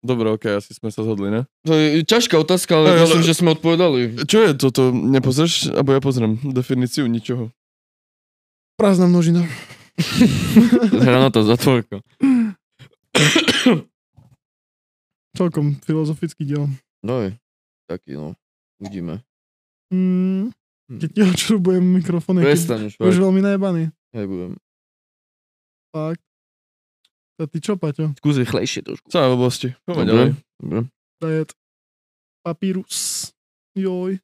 Dobre, ok, asi sme sa zhodli, ne? To je ťažká otázka, ale Aj, ale- myslím, že sme odpovedali. Čo je toto? Nepozrieš? Abo ja pozriem definíciu ničoho. Prázdna množina. [LAUGHS] Hranatá zatvorka. [COUGHS] Celkom filozofický diel. No je, taký no. Uvidíme. Mm, keď ti odšrubujem mikrofón, je už, veľmi najebaný. Hej, budem. Fakt. A ty čo, Paťo? Skús rýchlejšie trošku. V oblasti? Poďme ďalej. dobre. Dajet. Papírus. Joj.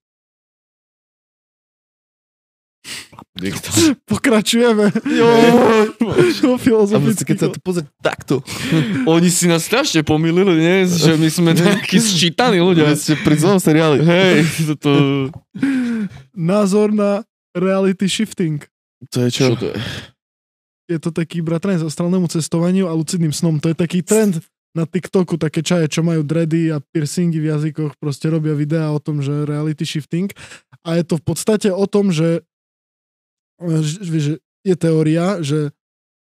[LAUGHS] Pokračujeme. A filozoficky. keď sa to pozrieť takto. [LAUGHS] Oni si nás strašne pomýlili, nie? Že my sme [LAUGHS] takí sčítaní ľudia. Vy ste pri zlom seriáli. Hej, to... Názor na reality shifting. To je čo? Čo to je? Je to taký bratrane astrálnemu cestovaniu a lucidným snom. To je taký trend na TikToku, také čaje, čo majú dready a piercingy v jazykoch, proste robia videá o tom, že reality shifting. A je to v podstate o tom, že, že, je teória, že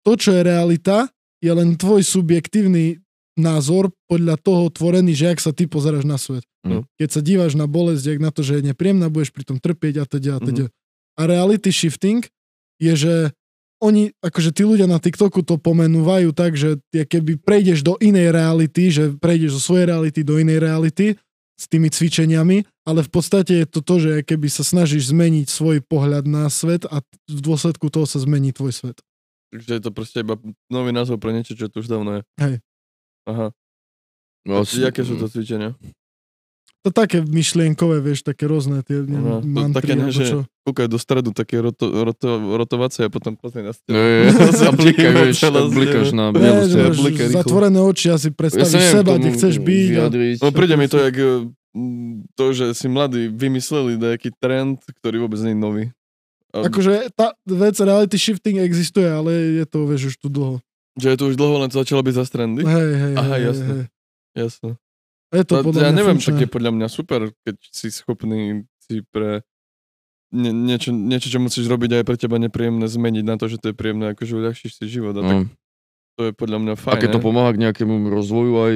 to, čo je realita, je len tvoj subjektívny názor podľa toho tvorený, že ak sa ty pozeráš na svet. Mm. Keď sa díváš na bolesť, jak na to, že je nepríjemná, budeš pri tom trpieť a teda a teda. A reality shifting je, že oni, akože tí ľudia na TikToku to pomenúvajú tak, že keby prejdeš do inej reality, že prejdeš zo svojej reality do inej reality s tými cvičeniami, ale v podstate je to to, že keby sa snažíš zmeniť svoj pohľad na svet a v dôsledku toho sa zmení tvoj svet. Takže je to proste iba nový názov pre niečo, čo tu už dávno je. Hej. Aha. No, A jaké sú to cvičenia? To také myšlienkové, vieš, také rôzne tie to mantry, také ne, alebo že čo. kúkaj do stredu, také roto, roto, rotovacie a potom pozrie na Je, [LAUGHS] [LAUGHS] stenu. je, a blikaš, vieš, blikáš na bielu stenu. zatvorené oči a si predstavíš neviem seba, kde chceš byť. Vyjadriť. No príde mi to, jak mm, to, že si mladí vymysleli nejaký trend, ktorý vôbec nie je nový. A, Akože tá vec reality shifting existuje, ale je to, vieš, už tu dlho. že je to už dlho, len to začalo byť za trendy. Hej, hej, Aha, hej, jasné. hej. Jasné. Je to To, podľa ja mňa neviem, funkčné. tak je podľa mňa super, keď si schopný si pre nie, niečo, niečo, čo musíš robiť a je pre teba nepríjemné zmeniť na to, že to je príjemné, akože uľahčíš si život. A tak No. to je podľa mňa A fajn. keď to pomáha k nejakému rozvoju aj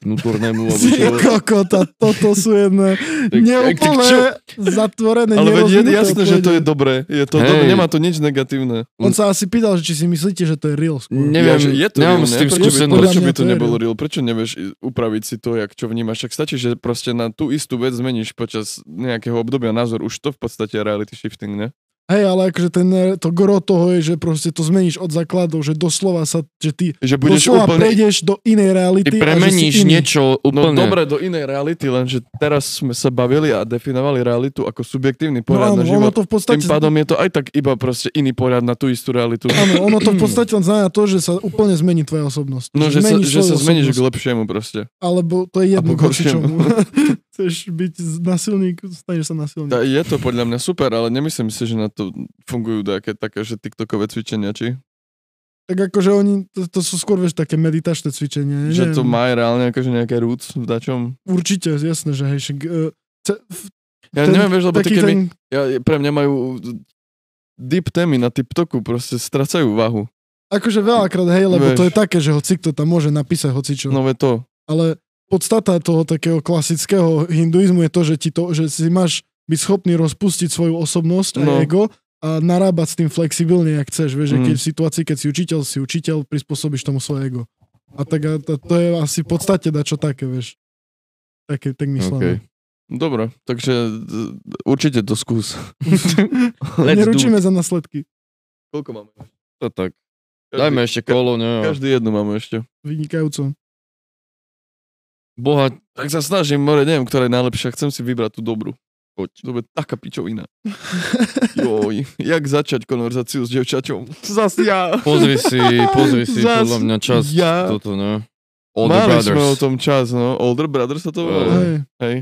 vnútornému, čo? kokota, toto sú jedné [LAUGHS] neúplné, čo? zatvorené, Ale veď je jasné, že to je dobré. Je to Hej. dobré, nemá to nič negatívne. On sa asi pýtal, že či si myslíte, že to je real skôr. Neviem, Ja, že je to nemám real, s tým prečo by, prečo by to nebolo real. Prečo nevieš upraviť si to, jak čo vnímaš? Však stačí, že proste na tú istú vec zmeníš počas nejakého obdobia názor. Už to v podstate reality shifting, ne? Hej, ale akože ten, to gro toho je, že proste to zmeníš od základov, že doslova sa, že ty Že budeš doslova úplne... prejdeš do inej reality. Ty že premeníš niečo No úplne... dobre, do inej reality, lenže teraz sme sa bavili a definovali realitu ako subjektívny No pohľad áno, na ono život. to v podstate... Tým pádom je to aj tak iba proste iný pohľad na tú istú realitu. Áno, ono to v [CLEARS THROAT] podstate len znamená to, že sa úplne zmení tvoja osobnosť. No, že sa, Zmeníš že sa zmeníš k lepšiemu proste. Alebo to je jedno, voči horšiemu. [LAUGHS] Chceš byť nasilník, staneš sa nasilník. Tá, je to podľa mňa super, ale nemyslím si, že na to fungujú také, také že TikTokové cvičenia, či? Tak akože oni, to, to sú skôr, vieš, také meditačné cvičenie. Že to má reálne akože nejaké roots v dačom. Určite, jasné, že hej, však, uh, ce, f- Ja ten- neviem, vieš, lebo ty ten, ja, pre mňa majú deep témy na TikToku, proste stracajú váhu. akože veľakrát, hej, lebo Vieš. to je také, že hoci kto tam môže napísať hocičo. No ve to. Ale podstata toho takého klasického hinduizmu je to, že, ti to, že si máš byť schopný rozpustiť svoju osobnosť a No. ego a narábať s tým flexibilne, jak chceš. Vieš, že Mm. keď v situácii, keď si učiteľ, si učiteľ, prispôsobíš tomu svoje ego. A tak a to, to je asi v podstate dačo také, vieš. Také, tak myslím. Okay. Dobre, takže z- určite to skús. [LAUGHS] Neručíme za následky. Koľko máme? To tak. Každý, Dajme ešte kolo, ne? Každý jednu máme ešte. Vynikajúco. Boha, Tak sa snažím, more, neviem, ktorá je najlepšia. Chcem si vybrať tú dobrú. poď. To bude taká pičovina. [LAUGHS] Joj, jak začať konverzáciu s devčaťom? Zas ja. Pozri si, pozri si Zas podľa mňa čas ja. toto, ne? Older Mali Brothers. sme o tom čas, no. Older Brothers sa to volalo. Eh. Hej. Hej.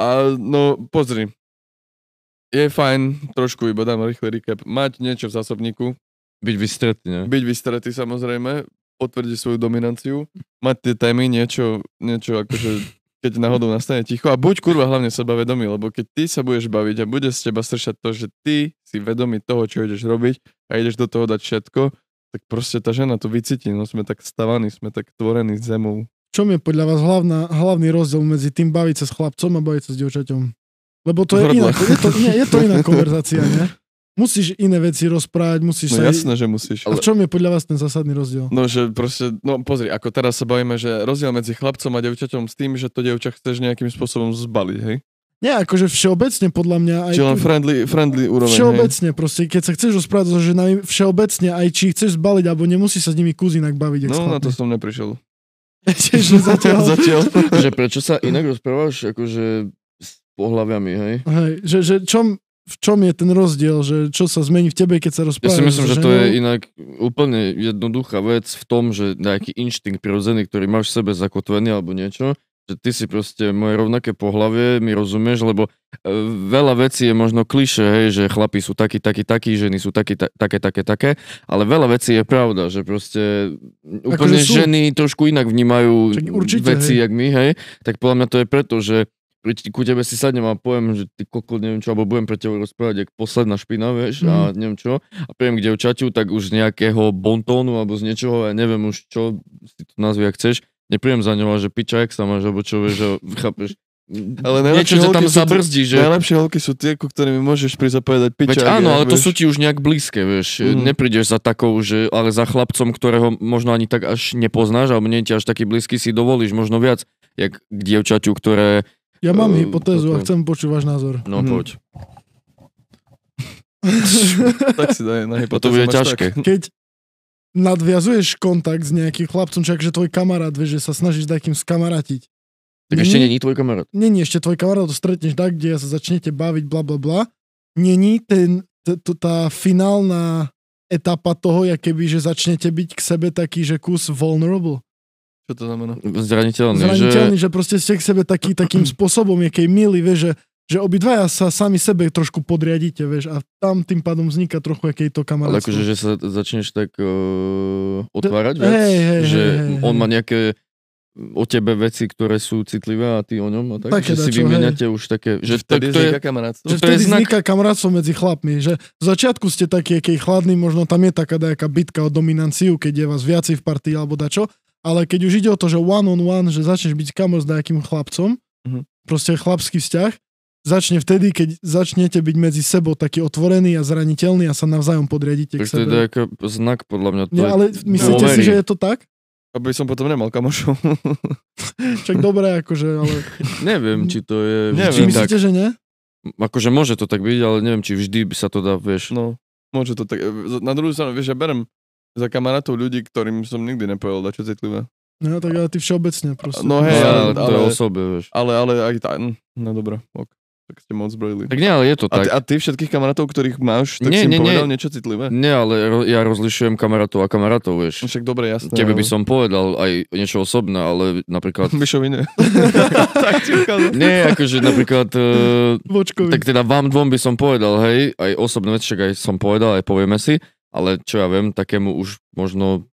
A no, pozri. Je fajn, trošku iba dám rýchly recap, mať niečo v zásobníku, Byť vystretý, ne? byť vystretý samozrejme, potvrdiť svoju dominanciu, mať tie témy, niečo, niečo akože, keď náhodou nastane ticho a buď kurva hlavne sebavedomý, lebo keď ty sa budeš baviť a bude z teba stršať to, že ty si vedomý toho, čo ideš robiť a ideš do toho dať všetko, tak proste tá žena to vycíti, no sme tak stavaní, sme tak tvorení zemou. čom je podľa vás hlavná, hlavný rozdiel medzi tým baviť sa s chlapcom a baviť sa s dievčaťom? Lebo to je iná, je to, nie, je to iná [LAUGHS] konverzácia, ne? Musíš iné veci rozprávať, musíš No sa... jasné, že musíš. A v čom je podľa vás ten zásadný rozdiel? No, že proste, no pozri, ako teraz sa bavíme, že rozdiel medzi chlapcom a devčaťom s tým, že to devča chceš nejakým spôsobom zbaliť, hej? Nie, akože všeobecne podľa mňa aj... Či len friendly, friendly úroveň, hej? Všeobecne, proste, keď sa chceš rozprávať so ženami, všeobecne, aj či chceš zbaliť, alebo nemusíš sa s nimi kuzinak baviť, No, na to som neprišiel. Čiže zatiaľ, [LAUGHS] Zatiaľ. že prečo sa inak rozprávaš, akože s pohľaviami, hej? hej, že, že čom, v čom je ten rozdiel, že čo sa zmení v tebe, keď sa Ja rozprávaš si myslím, že to je inak úplne jednoduchá vec v tom, že nejaký inštinkt prirodzený, ktorý máš v sebe zakotvený alebo niečo, že ty si proste moje rovnaké pohlavie, mi rozumieš, lebo e, veľa vecí je možno kliše, hej, že chlapi sú takí, takí, takí, ženy sú takí, ta, také, také, také, ale veľa vecí je pravda, že proste úplne sú. ženy trošku inak vnímajú Čak určite, veci, hej. jak my, hej, tak podľa mňa to je preto, že ku tebe si sadnem a poviem, že ty koko, neviem čo, alebo budem pre teba rozprávať, jak posledná špina, vieš, Mhm. a neviem čo, a príjem k devčaťu, tak už z nejakého bontónu alebo z niečoho, ja neviem už čo si to nazvi, ak chceš, nepríjem za ňou, že piča, jak sa máš, alebo čo, vieš, že [LAUGHS] chápeš, Ale niečo ťa tam zabrzdí, že... Najlepšie holky sú tie, ku ktorým môžeš prísť a povedať piča. Veď áno, ale to sú ti už nejak blízke, vieš. Mhm. Neprídeš za takou, že, ale za chlapcom, ktorého možno ani tak až nepoznáš, alebo nie ti až taký blízky, si dovolíš možno viac, jak k dievčaťu, ktoré... Ja mám Eh, hypotézu a toto. chcem počuť váš názor. No Mhm. poď. [LAUGHS] tak si daj na To hypotézu. bude máš ťažké. tak. Keď nadviazuješ kontakt s nejakým chlapcom, čiže že tvoj kamarát, vieš, že sa snažíš s takým skamarátiť. Tak ešte není tvoj kamarát. Není ešte tvoj kamarát, to stretneš tak, kde sa začnete baviť, bla bla bla. Není ten, t- t- tá finálna etapa toho, ja keby, že začnete byť k sebe taký, že kus vulnerable. Čo to znamená? Zraniteľný, Zraniteľný, že... že proste ste k sebe taký, takým [CLEARS THROAT] spôsobom, jakej milý, vieš, že, že obidvaja sa sami sebe trošku podriadíte, vieš, a tam tým pádom vzniká trochu akej to Ale kamarátstvo. akože, že sa začneš tak uh, otvárať viac, Hej, hej, že hej, hej, on má nejaké o tebe veci, ktoré sú citlivé a ty o ňom a tak, Také že si vymeniate už také, že to, Vtedy to je, kamarátstvo. Že to je vtedy znak- vzniká kamarátstvo medzi chlapmi, že v začiatku ste taký, aký chladný, možno tam je taká nejaká bitka o dominanciu, keď je vás viacej v partii alebo dačo, ale keď už ide o to, že one on one, že začneš byť kamor s nejakým chlapcom, Mhm. proste chlapský vzťah, začne vtedy, keď začnete byť medzi sebou taký otvorený a zraniteľný a sa navzájom podriadíte k tak to je sebe. ako znak podľa mňa. To Nie, ale myslíte si, že je to tak? Aby som potom nemal kamošov. [LAUGHS] Čak dobre, akože, ale [LAUGHS] Neviem, či to je Neviem. tak. myslíte, že nie? Akože môže to tak byť, ale neviem, či vždy by sa to dá, vieš. No, môže to tak. Na druhú stranu, vieš, ja berem za kamarátov ľudí, ktorým som nikdy nepovedal dačo citlivé. No tak ale ty všeobecne proste. No hej, ale, ale- to je ale- o sobe, vieš. Ale, ale aj tak, no dobré, ok. Tak ste moc zbrojili. Tak nie, ale je to A tak. ty, a ty všetkých kamarátov, ktorých máš, tak Nie, si im nie, nie. povedal niečo citlivé? Nie, ale ro- ja rozlišujem kamarátov a kamarátov, No vieš. Však dobre, jasné. Tebe by ale- som povedal aj niečo osobné, ale napríklad... [LAUGHS] Myšovi nie. [LAUGHS] tak ti. Nie, akože napríklad... Uh, Vočkovi. tak teda vám dvom by som povedal, hej, aj osobné veci, však aj som povedal, aj povieme si, ale čo ja viem, takému už možno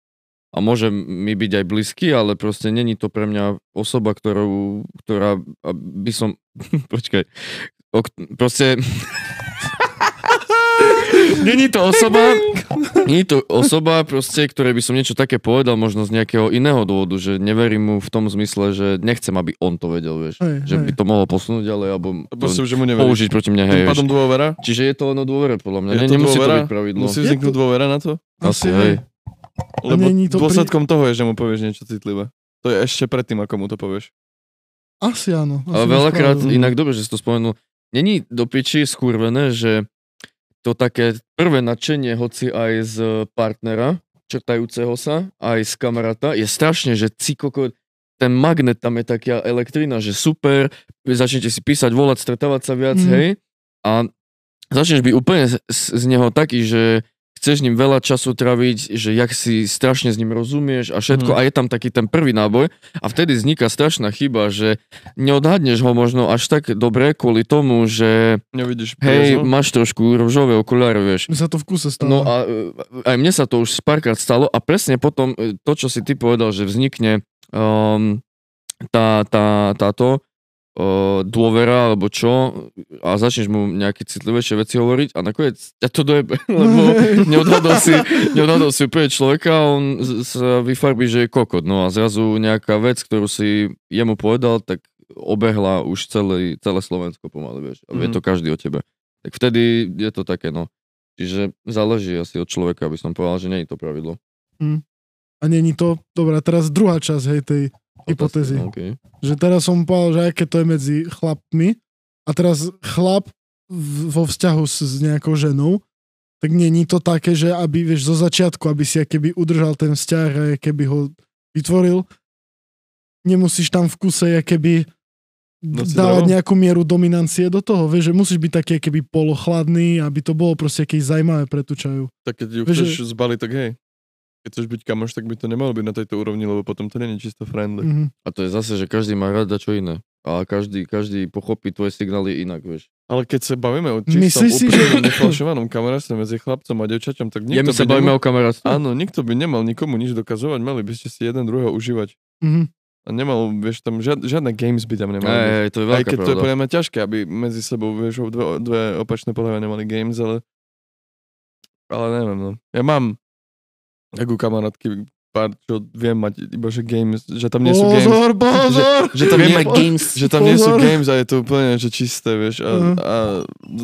a môže mi byť aj blízky, ale proste není to pre mňa osoba, ktorú, ktorá by som, [LAUGHS] počkaj, ok, proste, není to osoba, není to osoba proste, ktorej by som niečo také povedal, možno z nejakého iného dôvodu, že neverím mu v tom zmysle, že nechcem, aby on to vedel, vieš, Hej, že hej. by to mohol posunúť ďalej, alebo Proste, že mu použiť proti mne, hej, pádom dôvera? Čiže je to len o dôvere, podľa mňa. Je Ne, to nemusí dôvera? to byť pravidlo. Musí vzniknúť to- dôvera na to? Asi, Asi, hej. Lebo to pri- dôsledkom toho je, že mu povieš niečo citlivé. To je ešte predtým, ako mu to povieš. Asi áno. Asi Ale veľakrát, inak dobre, že si to spomenul, není do piči skurvené, že to také prvé nadšenie, hoci aj z partnera, čertajúceho sa, aj z kamaráta, je strašne, že cikoko, ten magnet tam je taká elektrina, že super, začnete si písať, volať, stretávať sa viac, Mhm. hej, a začneš byť úplne z, z z neho taký, že chceš s ním veľa času traviť, že jak si strašne s ním rozumieš a všetko Mhm. a je tam taký ten prvý náboj a vtedy vzniká strašná chyba, že neodhadneš ho možno až tak dobre kvôli tomu, že Nevidíš hej, priezvo? máš trošku ružové okuláre, vieš. Mi sa to v kuse stalo. No a e, aj mne sa to už párkrát stalo a presne potom e, to, čo si ty povedal, že vznikne um, tá, tá, táto uh, dôvera alebo čo a začneš mu nejaké citlivejšie veci hovoriť a nakoniec ťa to dojebe, [LAUGHS] lebo [LAUGHS] neodhadol si, neodhadol si úplne človeka a on sa vyfarbí, že je kokot. No a zrazu nejaká vec, ktorú si jemu povedal, tak obehla už celé, celé Slovensko pomaly, vieš. A vie Mhm. to každý o tebe. Tak vtedy je to také, no. Čiže záleží asi od človeka, aby som povedal, že nie je to pravidlo. A není to... Dobrá, teraz druhá časť, hej, tej hypotézy. Okay. Že teraz som povedal, že aké to je medzi chlapmi a teraz chlap vo vzťahu s, s nejakou ženou, tak není to také, že aby, vieš, zo začiatku, aby si keby udržal ten vzťah a keby ho vytvoril, nemusíš tam v kuse keby Nosiť dávať drevo? nejakú mieru dominancie do toho, vieš, že musíš byť taký keby polochladný, aby to bolo proste keď zaujímavé pre tú čaju. Tak keď ju Vieš, chceš zbaliť, tak hej. Keď chceš byť kamoš, tak by to nemalo byť na tejto úrovni, lebo potom to nie je čisto friendly. Mhm. A to je zase, že každý má rada čo iné. A každý, každý pochopí tvoje signály inak, vieš. Ale keď sa bavíme o čistom, Myslíš si, že- nefalšovanom kamarátstve medzi chlapcom a devčaťom, tak Ja my nikto sa by bavíme nemal... o kamarátstve. Áno, nikto by nemal nikomu nič dokazovať, mali by ste si jeden druhého užívať. Mhm. A nemal, vieš, tam žiad, žiadne games by tam nemali. Hej, hej, to je Aj veľká keď to je pravda. podľa mňa ťažké, aby medzi sebou, vieš, dve, dve opačné pohľavia nemali games, ale... Ale neviem, no. Ja mám takú kamarátky, pár, čo viem mať, iba že games, že tam nie sú games. Pozor, pozor! Že tam, nie, games. že tam nie sú games a je to úplne že čisté, vieš. A, Mhm. a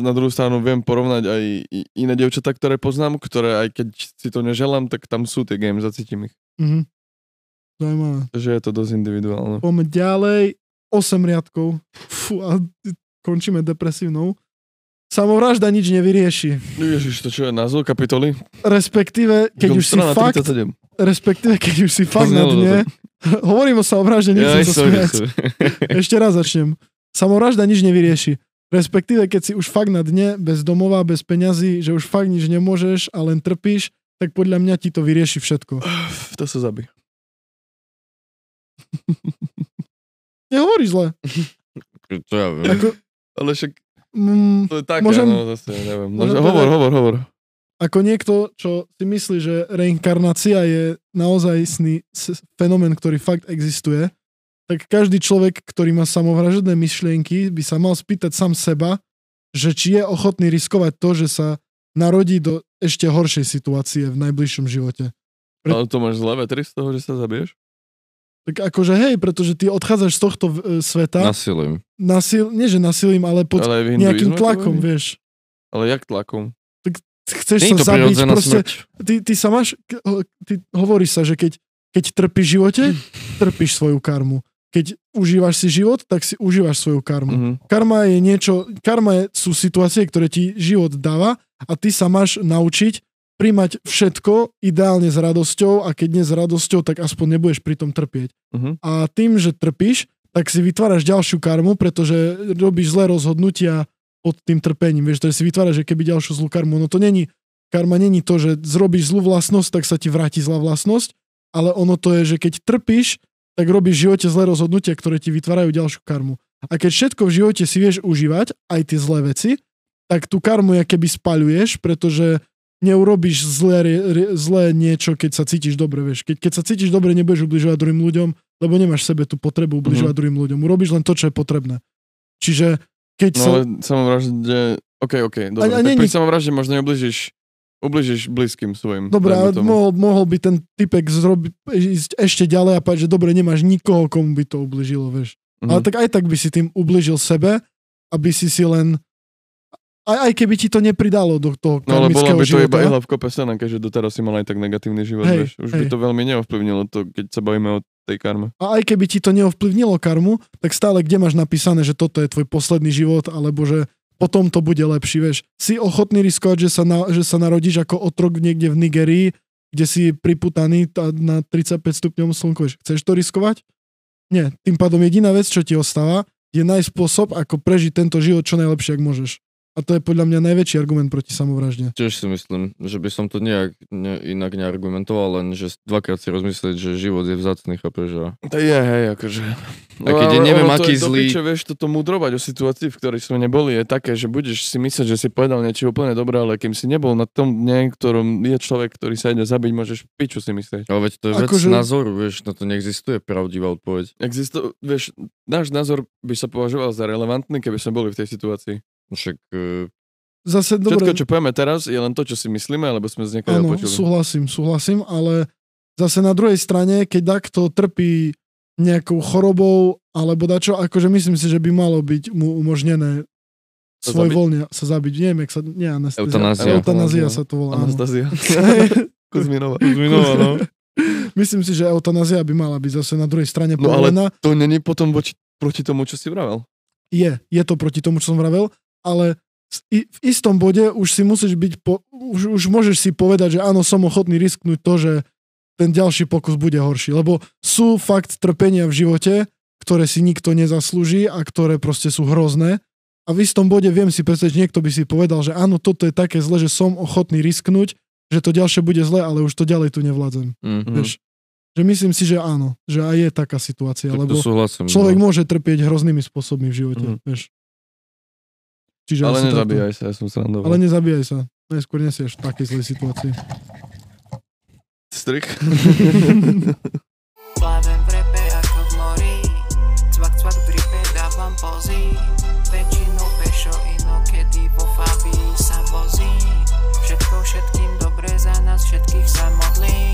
na druhú stranu viem porovnať aj i- iné devčatá, ktoré poznám, ktoré aj keď si to neželám, tak tam sú tie games, zacítim ich. Mhm. Zaujímavé. Takže je to dosť individuálne. Poďme ďalej. 8 riadkov. Fú, a končíme depresívnou. Samovražda nič nevyrieši. Ježiš, to čo je názov kapitoly? Respektíve, keď už si fakt, 37. respektíve, keď už si fakt na dne, [LAUGHS] hovorím o samovražde, nechcem Jaj, sa sorry, sorry. [LAUGHS] Ešte raz začnem. Samovražda nič nevyrieši. Respektíve, keď si už fakt na dne, bez domova, bez peňazí, že už fakt nič nemôžeš a len trpíš, tak podľa mňa ti to vyrieši všetko. To sa zabí. [LAUGHS] Nehovoríš zle. Čo ja viem. Ako, Ale však mm, to je také, Môžem- no zase neviem. No, môžem že hovor, hovor, hovor. ako niekto, čo si myslí, že reinkarnácia je naozaj s- fenomén, ktorý fakt existuje, tak každý človek, ktorý má samovražedné myšlienky, by sa mal spýtať sám seba, že či je ochotný riskovať to, že sa narodí do ešte horšej situácie v najbližšom živote. Pre- Ale to máš zlé vetry z toho, že sa zabiješ? Tak akože hej, pretože ty odchádzaš z tohto e, sveta, Nasilím. nasil, nie že nasilím, ale pod Ale nejakým to tlakom, vieš. Ale jak tlakom? Chceš Nie sa zabiť, proste, ty, ty sa máš, ty hovoríš sa, že keď, keď trpíš živote, [LAUGHS] trpíš svoju karmu. keď užívaš si život, tak si užívaš svoju karmu. Mhm. Karma je niečo, karma je, sú situácie, ktoré ti život dáva a ty sa máš naučiť príjmať všetko ideálne s radosťou a keď nie s radosťou, tak aspoň nebudeš pri tom trpieť. Mhm. A tým, že trpíš, tak si vytváraš ďalšiu karmu, pretože robíš zlé rozhodnutia pod tým trpením. Vieš, to si vytváraš, že keby ďalšiu zlú karmu. No to není, karma není to, že zrobíš zlú vlastnosť, tak sa ti vráti zlá vlastnosť, ale ono to je, že keď trpíš, tak robíš v živote zlé rozhodnutia, ktoré ti vytvárajú ďalšiu karmu. A keď všetko v živote si vieš užívať, aj tie zlé veci, tak tú karmu je keby spaľuješ, pretože neurobíš zlé, zlé niečo, keď sa cítiš dobre, vieš. Keď, keď sa cítiš dobre, nebudeš ubližovať druhým ľuďom, lebo nemáš v sebe tú potrebu ubližovať mm-hmm. druhým ľuďom. Urobíš len to, čo je potrebné. Čiže keď No sa... ale samovražde... OK, OK, dobre. A- a tak není- pri samovražde možno ubližíš, ubližíš blízkym svojim. Dobre, ale mohol, mohol by ten typek zrobi, ísť ešte ďalej a povedať, že dobre, nemáš nikoho, komu by to ubližilo, vieš. Mhm. Ale tak aj tak by si tým ubližil sebe, aby si si len... Aj, aj keby ti to nepridalo do toho No ale bola by to života. iba ihla v kope sena, keďže doteraz si mal aj tak negatívny život, Hej, vieš. Už by hej. to veľmi neovplyvnilo to, keď sa bavíme o tej karme. A aj keby ti to neovplyvnilo karmu, tak stále kde máš napísané, že toto je tvoj posledný život, alebo že potom to bude lepší, vieš. Si ochotný riskovať, že sa, na, že sa narodíš ako otrok niekde v Nigerii, kde si priputaný na 35 stupňom slnku. Chceš to riskovať? Nie. Tým pádom jediná vec, čo ti ostáva, je nájsť spôsob, ako prežiť tento život čo najlepšie, ak môžeš. A to je podľa mňa najväčší argument proti samovražde. Tiež si myslím, že by som to nejak ne, inak neargumentoval, len že dvakrát si rozmyslieť, že život je vzácný, chápeš? A To je, hej, akože. A keď je ale neviem to aký je do zlý- piče, vieš, toto mudrovať o situácii, v ktorej sme neboli, je také, že budeš si myslieť, že si povedal niečo úplne dobré, ale kým si nebol na tom dne, ktorom je človek, ktorý sa ide zabiť, môžeš piču si myslieť. Ale veď to je vec Akože- názoru, vieš, na to neexistuje pravdivá odpoveď. Existu, vieš, náš názor by sa považoval za relevantný, keby sme boli v tej situácii. Však e, Zase Všetko, dobre. čo povieme teraz, je len to, čo si myslíme, alebo sme z niekoho počuli. súhlasím, súhlasím, ale zase na druhej strane, keď takto trpí nejakou chorobou alebo dačo, akože myslím si, že by malo byť mu umožnené svoj zabiť? voľne sa zabiť. Neviem, jak sa... Nie, anestézia. Eutanázia. Eutanázia sa to volá. Anastázia. [LAUGHS] Kuzminova. Kuzminova, no. [LAUGHS] myslím si, že eutanázia by mala byť zase na druhej strane No ale povolená. to není potom voči, proti tomu, čo si vravel. Je, je to proti tomu, čo som vravel, ale v istom bode už si musíš byť, po, už, už môžeš si povedať, že áno, som ochotný risknúť to, že ten ďalší pokus bude horší, lebo sú fakt trpenia v živote, ktoré si nikto nezaslúži a ktoré proste sú hrozné. A v istom bode viem si predstaviť, že niekto by si povedal, že áno, toto je také zle, že som ochotný risknúť, že to ďalšie bude zle, ale už to ďalej tu nevládzem. Mm. Mhm. Vieš? Že myslím si, že áno, že aj je taká situácia, Tak lebo súhlasím. človek no. môže trpieť hroznými spôsobmi v živote, Mhm. vieš. Čiže ale nezabíjaj sa, ja som srandoval. Ale nezabíjaj sa. Najskôr nesieš v takej zlej situácii. Strik. [LAUGHS] Plavem v repe ako v mori, cvak cvak v dávam pozy, väčšinou pešo inokedy po fabii sa vozí, všetko všetkým dobre za nás všetkých sa modlím.